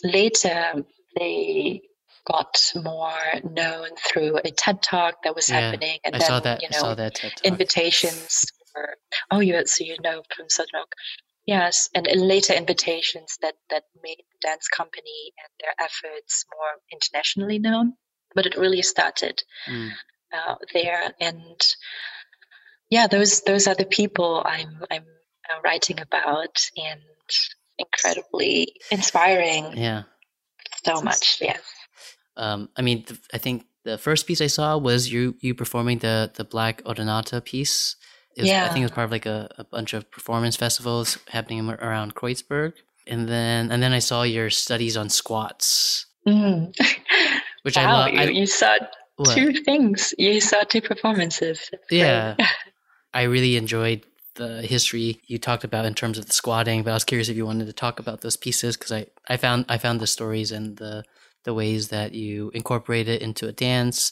later they got more known through a TED talk that was yeah, happening, and I then saw that, you know that invitations. For, oh, you so you know Prumsodun Ok. Yes, and later invitations that that made the dance company and their efforts more internationally known. But it really started mm. uh, there, and yeah, those those are the people I'm I'm uh, writing about and incredibly inspiring. Yeah. So much. Yes. Um, I mean, th- I think the first piece I saw was you you performing the the Black Odonata piece. Was, yeah. I think it was part of like a, a bunch of performance festivals happening around Kreuzberg, and then and then I saw your studies on squats, mm. which wow, I love. You, you saw what? two things. You saw two performances. Yeah, I really enjoyed the history you talked about in terms of the squatting, but I was curious if you wanted to talk about those pieces because I, I found I found the stories and the the ways that you incorporate it into a dance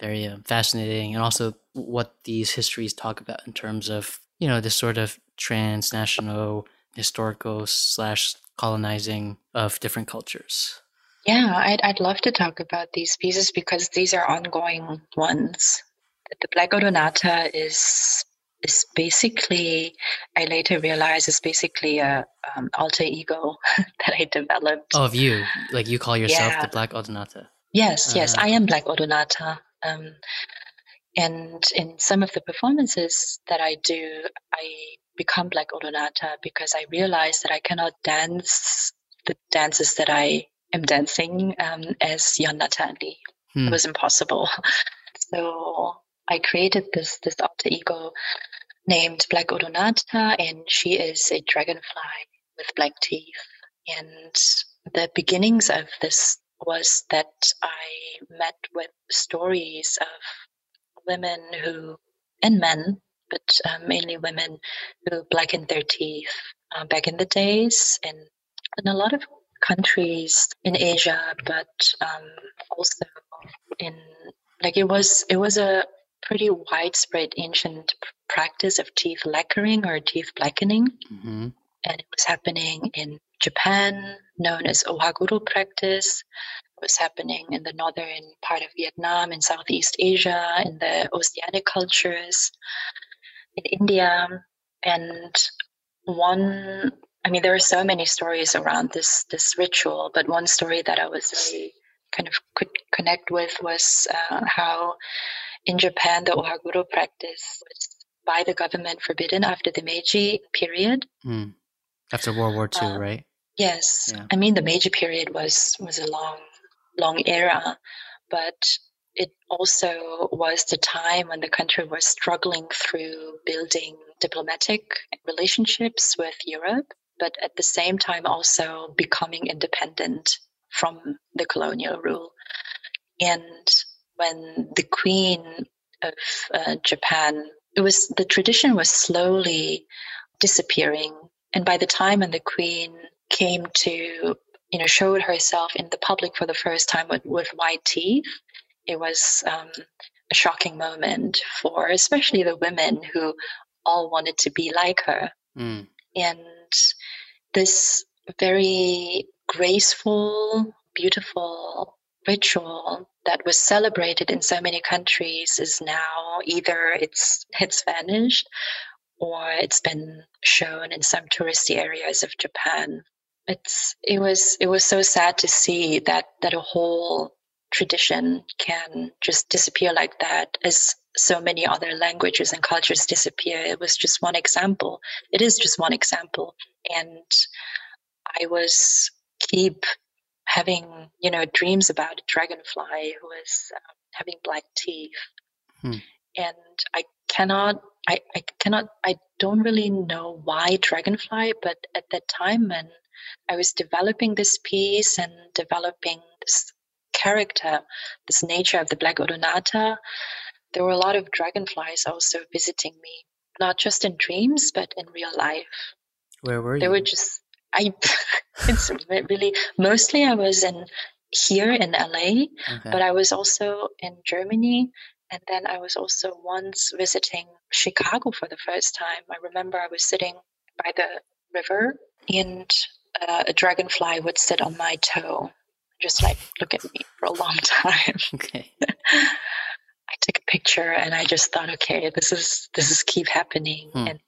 very uh, fascinating, and also what these histories talk about in terms of you know this sort of transnational historical slash colonizing of different cultures. Yeah, I'd I'd love to talk about these pieces because these are ongoing ones. The Black Odonata is is basically I later realized is basically a um, alter ego that I developed. Oh, of you, like you call yourself yeah. the Black Odonata. Yes, uh, yes, I am Black Odonata. Um, and in some of the performances that I do, I become Black Odonata because I realize that I cannot dance the dances that I am dancing um, as Jan Natali. Hmm. It was impossible. So I created this this alter ego named Black Odonata, and she is a dragonfly with black teeth. And the beginnings of this was that I met with stories of women who, and men, but uh, mainly women who blackened their teeth uh, back in the days in, in a lot of countries in Asia, but um, also in like it was it was a pretty widespread ancient practice of teeth lacquering or teeth blackening. Mm-hmm. And it was happening in Japan, known as Ohaguro practice. It was happening in the northern part of Vietnam, in Southeast Asia, in the Oceanic cultures, in India. And one, I mean, there are so many stories around this, this ritual, but one story that I was kind of could connect with was uh, how in Japan, the ohaguro practice was by the government forbidden after the Meiji period. Mm. After World War II, um, right? Yes. Yeah. I mean, the Meiji period was, was a long, long era, but it also was the time when the country was struggling through building diplomatic relationships with Europe, but at the same time also becoming independent from the colonial rule. And when the queen of uh, Japan, it was the tradition was slowly disappearing, and by the time when the queen came to, you know, showed herself in the public for the first time with, with white teeth, it was um, a shocking moment for especially the women who all wanted to be like her, mm. and this very graceful, beautiful ritual that was celebrated in so many countries is now either it's it's vanished or it's been shown in some touristy areas of Japan. It's it was it was so sad to see that that a whole tradition can just disappear like that as so many other languages and cultures disappear. It was just one example. It is just one example. And I was keep having, you know, dreams about a dragonfly who is um, having black teeth. Hmm. And I cannot, I, I cannot, I don't really know why dragonfly, but at that time when I was developing this piece and developing this character, this nature of the black odonata, there were a lot of dragonflies also visiting me, not just in dreams, but in real life. Where were you? They were just, I, it's really, mostly I was in here in LA, okay. but I was also in Germany. And then I was also once visiting Chicago for the first time. I remember I was sitting by the river and uh, a dragonfly would sit on my toe, just like look at me for a long time. Okay. I took a picture and I just thought, okay, this is this is keep happening, hmm. and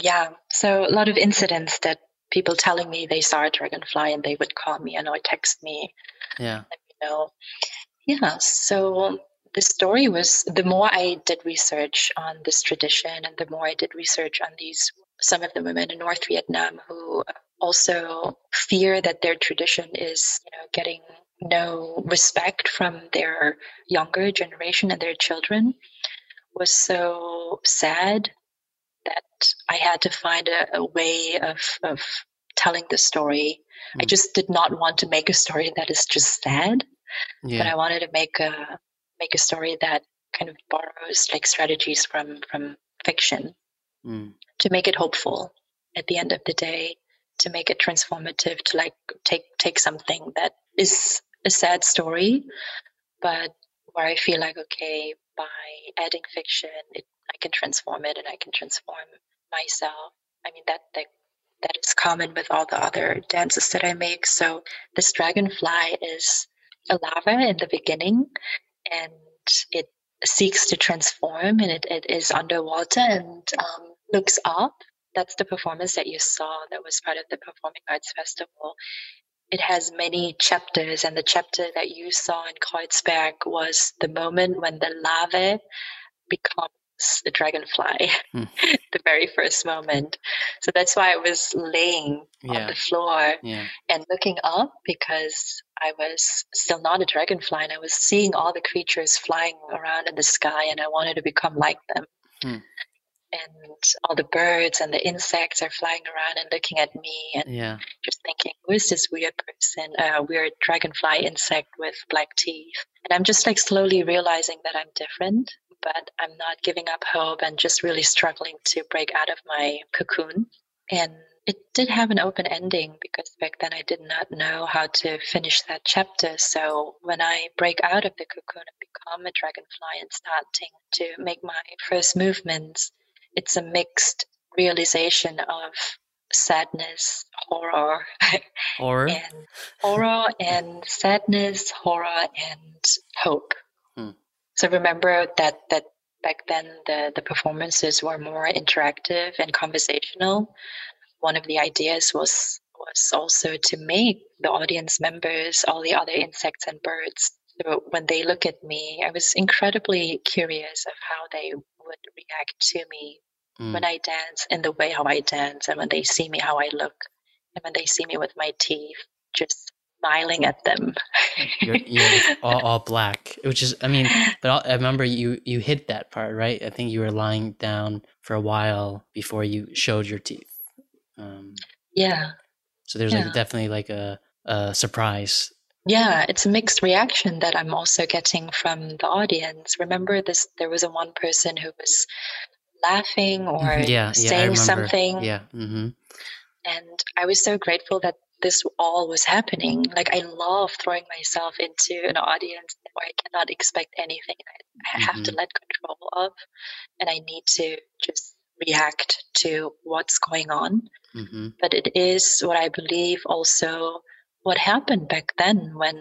yeah, so a lot of incidents that people telling me they saw a dragonfly and they would call me and or text me. Yeah. Let me know. Yeah. So the story was the more I did research on this tradition and the more I did research on these some of the women in North Vietnam who also fear that their tradition is you know getting no respect from their younger generation and their children was so sad that I had to find a, a way of, of telling the story. Mm. I just did not want to make a story that is just sad, yeah. but I wanted to make a make a story that kind of borrows like strategies from from fiction mm. to make it hopeful at the end of the day, to make it transformative, to like take take something that is a sad story, but where I feel like okay, by adding fiction, it I can transform it and I can transform myself. I mean that that that is common with all the other dances that I make. So this dragonfly is a larva in the beginning and it seeks to transform and it, it is underwater and um, looks up. That's the performance that you saw that was part of the Performing Arts Festival. It has many chapters, and the chapter that you saw in Kreuzberg was the moment when the larvae become the dragonfly hmm. the very first moment so that's why i was laying yeah. on the floor yeah. and looking up because i was still not a dragonfly and i was seeing all the creatures flying around in the sky and i wanted to become like them hmm. and all the birds and the insects are flying around and looking at me and yeah. just thinking who is this weird person a uh, weird dragonfly insect with black teeth and i'm just like slowly realizing that i'm different but I'm not giving up hope and just really struggling to break out of my cocoon. And it did have an open ending because back then I did not know how to finish that chapter. So when I break out of the cocoon and become a dragonfly and starting to make my first movements, it's a mixed realization of sadness, horror, horror, and horror and sadness, horror and hope. So remember that that back then the, the performances were more interactive and conversational. One of the ideas was was also to make the audience members all the other insects and birds. So when they look at me, I was incredibly curious of how they would react to me mm. when I dance and the way how I dance and when they see me how I look and when they see me with my teeth just smiling at them. you're, you're all, all, black, which is, I mean, but I remember you you hit that part, right? I think you were lying down for a while before you showed your teeth. Um, yeah. So there's yeah. like definitely like a, a surprise. Yeah, it's a mixed reaction that I'm also getting from the audience. Remember this? There was a one person who was laughing or mm-hmm. yeah, saying yeah, something. Yeah. Mm-hmm. And I was so grateful that this all was happening. Like I love throwing myself into an audience where I cannot expect anything. I, have mm-hmm. to let control of, and I need to just react to what's going on. Mm-hmm. But it is what I believe also what happened back then when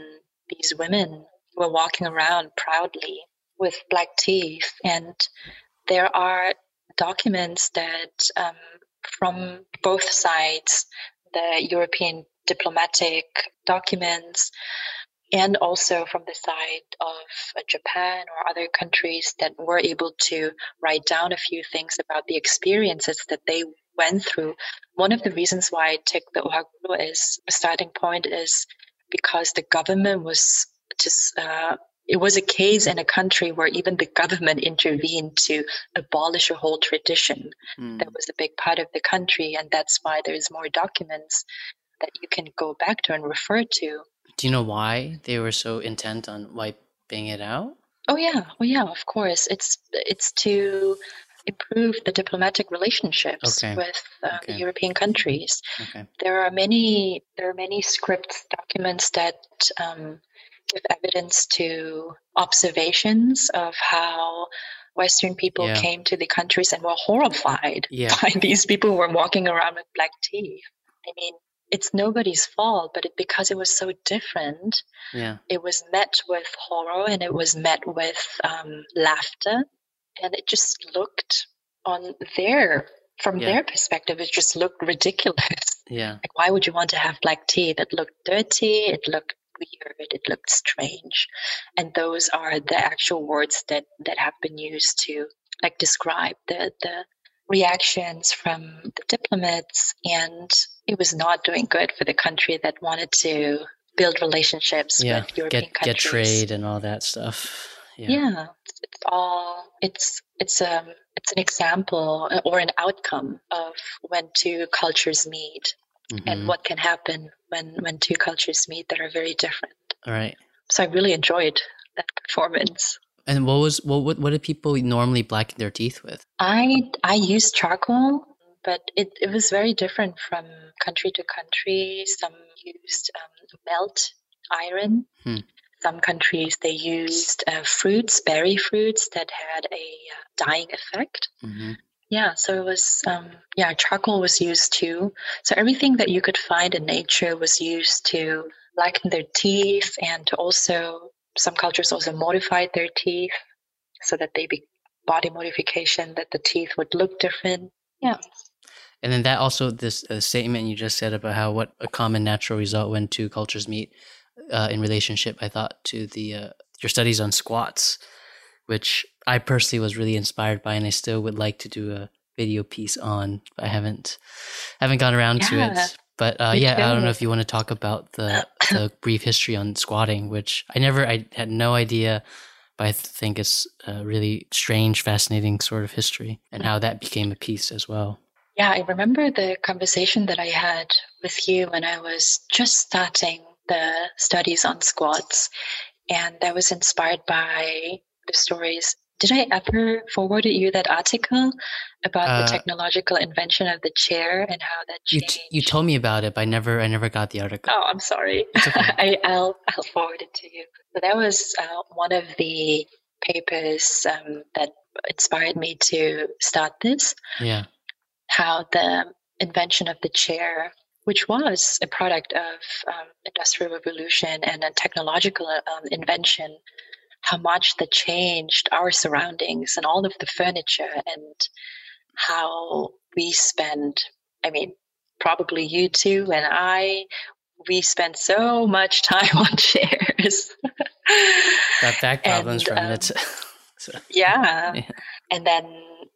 these women were walking around proudly with black teeth, and there are documents that um, from both sides the European diplomatic documents and also from the side of Japan or other countries that were able to write down a few things about the experiences that they went through. One of the reasons why I took the Ohaguro as a starting point is because the government was just uh, it was a case in a country where even the government intervened to abolish a whole tradition mm. that was a big part of the country and that's why there's more documents that you can go back to and refer to do you know why they were so intent on wiping it out oh yeah oh yeah of course it's it's to improve the diplomatic relationships okay. with uh, okay. the European countries. Okay. There are many there are many scripts documents that um, evidence to observations of how Western people yeah. came to the countries and were horrified yeah. by these people who were walking around with black teeth. I mean, it's nobody's fault, but it, because it was so different, yeah. it was met with horror and it was met with um, laughter, and it just looked on their from yeah. their perspective, it just looked ridiculous. Yeah, like why would you want to have black teeth? It looked dirty. It looked weird, it looked strange. And those are the actual words that, that have been used to like describe the, the reactions from the diplomats. And it was not doing good for the country that wanted to build relationships yeah, with European get, countries. Get trade and all that stuff. Yeah. yeah. it's all it's it's um it's an example or an outcome of when two cultures meet mm-hmm. and what can happen when when two cultures meet that are very different. All right. So I really enjoyed that performance. And what was what what, what did people normally blacken their teeth with? I I used charcoal, but it, it was very different from country to country. Some used um, melt iron. Hmm. Some countries they used uh, fruits, berry fruits that had a uh, dyeing effect. Mm-hmm. Yeah, so it was, um, yeah, charcoal was used too. So everything that you could find in nature was used to lighten their teeth and to also, some cultures also modified their teeth so that they be body modification, that the teeth would look different. Yeah. And then that also, this uh, statement you just said about how what a common natural result when two cultures meet uh, in relationship, I thought to the, uh, your studies on squats which I personally was really inspired by, and I still would like to do a video piece on. I haven't haven't gone around yeah, to it. But uh, yeah, I don't know if you want to talk about the the brief history on squatting, which I never, I had no idea, but I think it's a really strange, fascinating sort of history, and how that became a piece as well. Yeah, I remember the conversation that I had with you when I was just starting the studies on squats, and that was inspired by the stories. Did I ever forward you that article about uh, the technological invention of the chair and how that changed? You, you told me about it, but I never, I never got the article. Oh, I'm sorry. Okay. I, will I'll forward it to you. So that was uh, one of the papers um, that inspired me to start this. Yeah. How the invention of the chair which was a product of um, industrial revolution and a technological um, invention how much that changed our surroundings and all of the furniture and how we spend i mean probably you too and i we spend so much time on chairs. Got back problems and, from um, it so, yeah. yeah. And then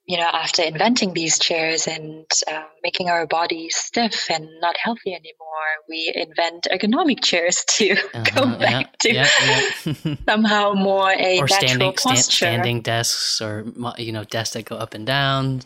you know, after inventing these chairs and uh, making our bodies stiff and not healthy anymore, we invent ergonomic chairs to uh-huh, go back yeah, to yeah, somehow more a or standing, posture. Sta- standing desks or you know desks that go up and down.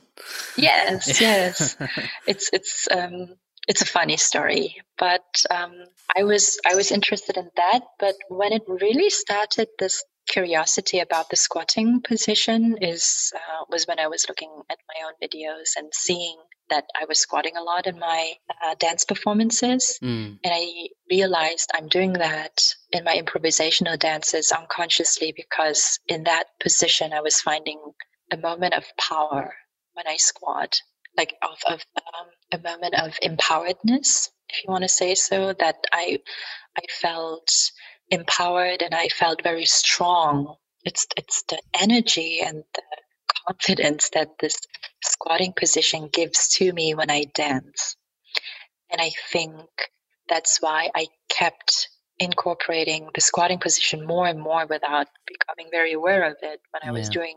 Yes, yes, it's it's um, it's a funny story, but um, I was I was interested in that. But when it really started, this curiosity about the squatting position is uh, was when I was looking at my own videos and seeing that I was squatting a lot in my uh, dance performances, mm. and I realized I'm doing that in my improvisational dances unconsciously because in that position I was finding a moment of power when I squat, like of, of um, a moment of empoweredness, if you want to say so. That I I felt empowered and I felt very strong. It's it's the energy and the confidence that this squatting position gives to me when I dance. And I think that's why I kept incorporating the squatting position more and more without becoming very aware of it when I was doing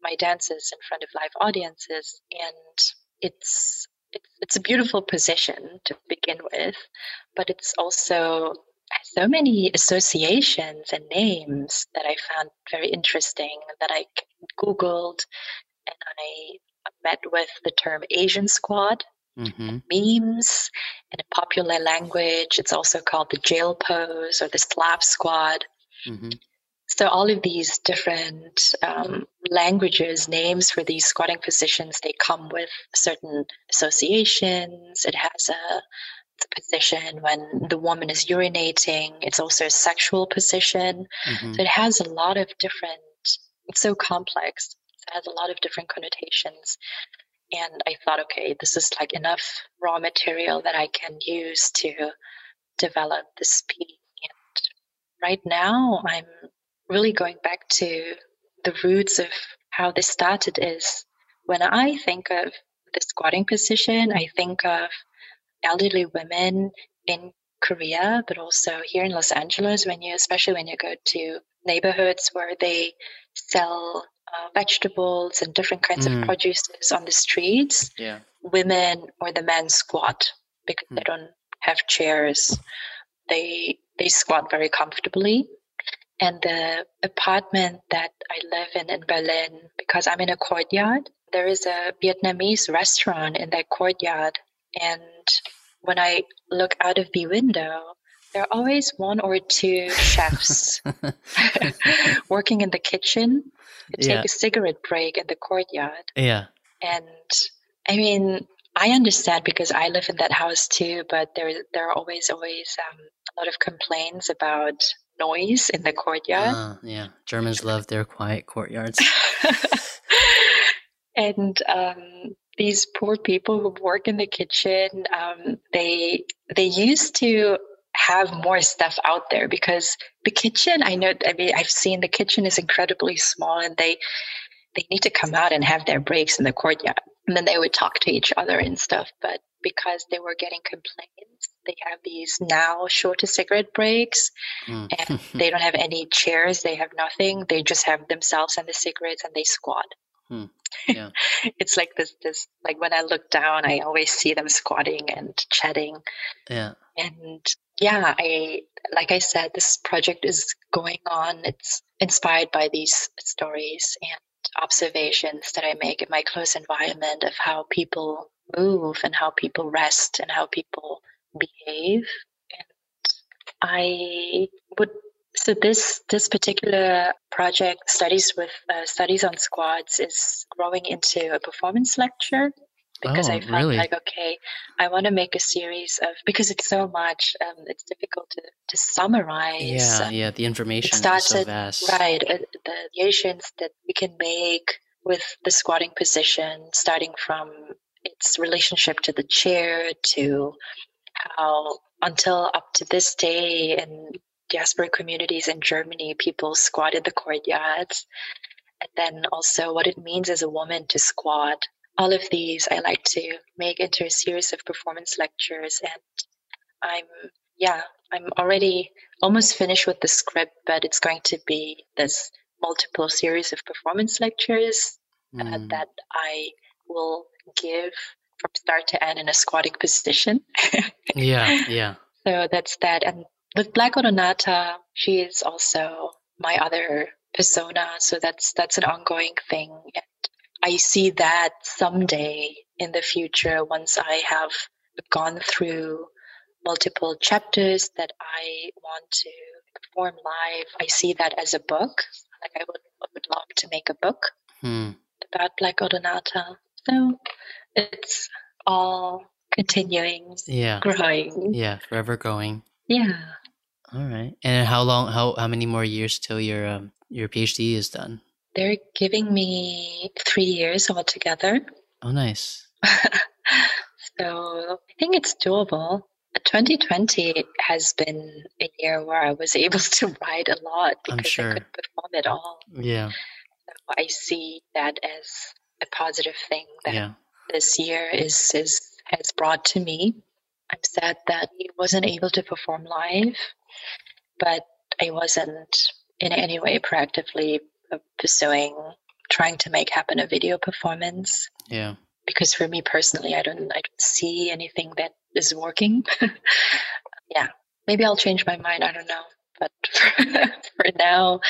my dances in front of live audiences. And it's, it's it's a beautiful position to begin with, but it's also so many associations and names that I found very interesting that I Googled and I met with the term Asian squat. Mm-hmm. Memes in a popular language, it's also called the jail pose or the Slav squat. Mm-hmm. So all of these different um, languages, names for these squatting positions, they come with certain associations. It has a position when the woman is urinating. It's also a sexual position. Mm-hmm. So it has a lot of different. It's so complex. It has a lot of different connotations. And I thought, okay, this is like enough raw material that I can use to develop this piece. And right now, I'm really going back to the roots of how this started is when I think of the squatting position, I think of elderly women in Korea, but also here in Los Angeles, when you, especially when you go to neighborhoods where they sell uh, vegetables and different kinds mm. of produces on the streets, yeah. women or the men squat because mm. they don't have chairs. They they squat very comfortably and the apartment that I live in in Berlin, because I'm in a courtyard, there is a Vietnamese restaurant in that courtyard. And when I look out of the window, there are always one or two chefs working in the kitchen to take yeah. a cigarette break in the courtyard. Yeah. And I mean, I understand because I live in that house too, but there there are always always um, a lot of complaints about noise in the courtyard. Uh, yeah, Germans love their quiet courtyards. and um, these poor people who work in the kitchen, um, they they used to have more stuff out there because the kitchen. I know. I mean, I've seen the kitchen is incredibly small, and they they need to come out and have their breaks in the courtyard, and then they would talk to each other and stuff. But because they were getting complaints. They have these now shorter cigarette breaks mm. and they don't have any chairs. They have nothing. They just have themselves and the cigarettes and they squat. Mm. Yeah. it's like this, this, like when I look down, I always see them squatting and chatting. Yeah. And yeah, I, like I said, this project is going on. It's inspired by these stories and observations that I make in my close environment of how people move and how people rest and how people behave. And I would so this this particular project studies with uh, studies on squats is growing into a performance lecture because oh, I felt really? like okay, I want to make a series of because it's so much. Um, it's difficult to, to summarize. Yeah, um, yeah. The information starts so vast. Right, uh, the variations that we can make with the squatting position, starting from its relationship to the chair, to how until up to this day in diaspora communities in Germany, people squatted the courtyards. And then also what it means as a woman to squat. All of these I like to make into a series of performance lectures. And I'm, yeah, I'm already almost finished with the script, but it's going to be this multiple series of performance lectures uh, hmm. that I will give from start to end in a squatting position. yeah, yeah. So that's that. And with Black Odonata, she is also my other persona. So that's that's an ongoing thing. And I see that someday in the future once I have gone through multiple chapters that I want to perform live. I see that as a book. Like I would, I would love to make a book hmm. about Black Odonata. So it's all continuing, yeah, growing, yeah, forever going. Yeah. All right. And how long? How how many more years till your um your PhD is done? They're giving me three years altogether. Oh, nice. so I think it's doable. 2020 has been a year where I was able to write a lot because sure. I could perform it all. Yeah. So I see that as a positive thing that yeah. this year is, is has brought to me. I'm sad that he wasn't able to perform live, but I wasn't in any way proactively pursuing trying to make happen a video performance. Yeah. Because for me personally, I don't I don't see anything that is working. yeah. maybe I'll change my mind. I don't know. But for, for now,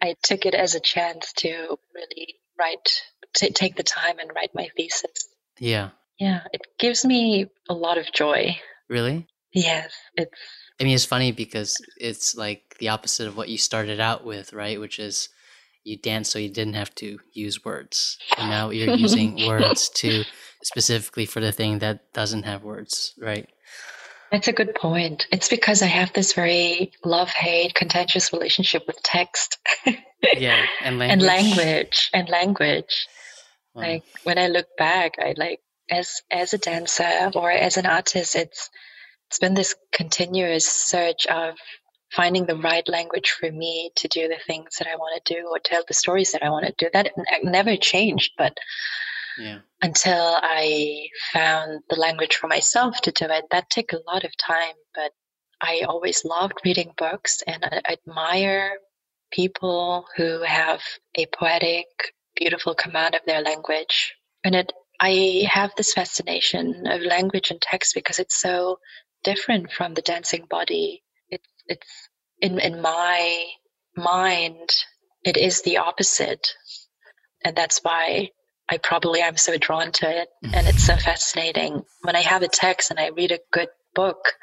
I took it as a chance to really write, t- take the time and write my thesis. Yeah. Yeah, it gives me a lot of joy. Really? Yes, it's. I mean, it's funny because it's like the opposite of what you started out with, right? Which is you dance so you didn't have to use words. And now you're using words to specifically for the thing that doesn't have words, right? That's a good point. It's because I have this very love hate contentious relationship with text. yeah, and language. and language and language. Wow. Like when I look back, I like as as a dancer or as an artist, it's it's been this continuous search of finding the right language for me to do the things that I want to do or tell the stories that I want to do. That uh, never changed, but yeah. until I found the language for myself to do it, that took a lot of time. But I always loved reading books and I admire people who have a poetic, beautiful command of their language. And it, I have this fascination of language and text because it's so different from the dancing body. It's in in my mind it is the opposite. And that's why i probably am so drawn to it. And it's so fascinating. When i have a text and i read a good book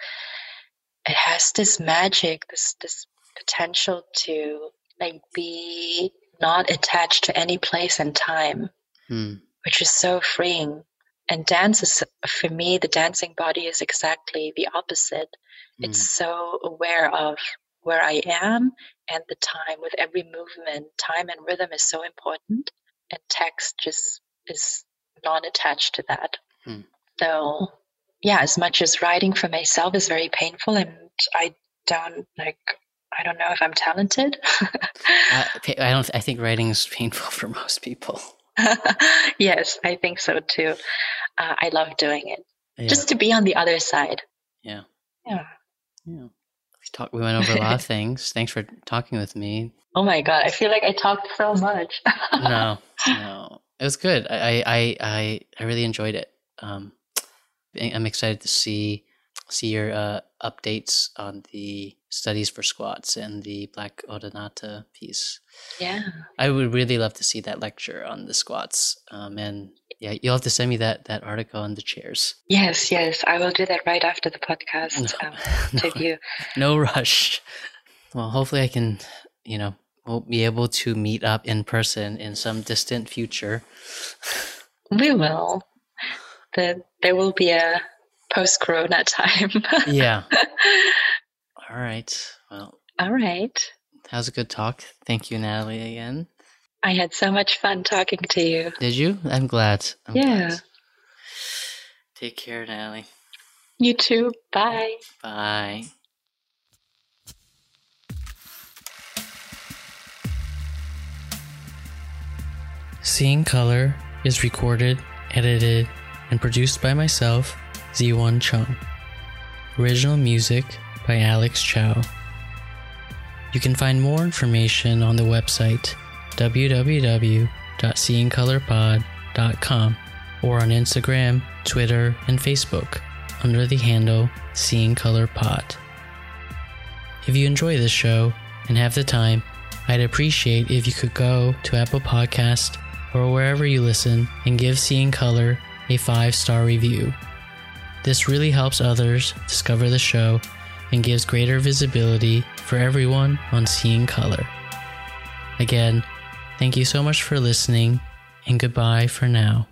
it has this magic this this potential to like be not attached to any place and time hmm. which is so freeing and dance is for me the dancing body is exactly the opposite Mm. It's so aware of where I am and the time with every movement. Time and rhythm is so important, and text just is non attached to that. Mm. So, yeah, as much as writing for myself is very painful, and I don't like, I don't know if I'm talented. uh, I don't. I think writing is painful for most people. yes, I think so too. Uh, I love doing it. Yeah. Just to be on the other side. Yeah. Yeah. Yeah. We talked. We went over a lot of things. Thanks for talking with me. Oh my god, I feel like I talked so much. no, no, it was good. I, I, I, I really enjoyed it. Um, I'm excited to see see your uh, updates on the studies for squats and the Black Odonata piece. Yeah, I would really love to see that lecture on the squats. Um, and yeah, you'll have to send me that that article on the chairs. Yes, yes, I will do that right after the podcast no, um, no, to you. No rush. Well, hopefully, I can. You know, we'll be able to meet up in person in some distant future. We will. The, there will be a post corona time. yeah. All right. Well, all right. That was a good talk. Thank you, Natalie, again. I had so much fun talking to you. Did you? I'm glad. I'm yeah. Glad. Take care, Natalie. You too. Bye. Bye. Seeing Color is recorded, edited, and produced by myself, Z1 Chung. Original music by Alex Chow. You can find more information on the website www.seeingcolorpod.com or on Instagram, Twitter, and Facebook under the handle Seeing Color Pod. If you enjoy this show and have the time, I'd appreciate if you could go to Apple Podcast or wherever you listen and give Seeing Color a five star review. This really helps others discover the show and gives greater visibility for everyone on Seeing Color. Again, thank you so much for listening, and goodbye for now.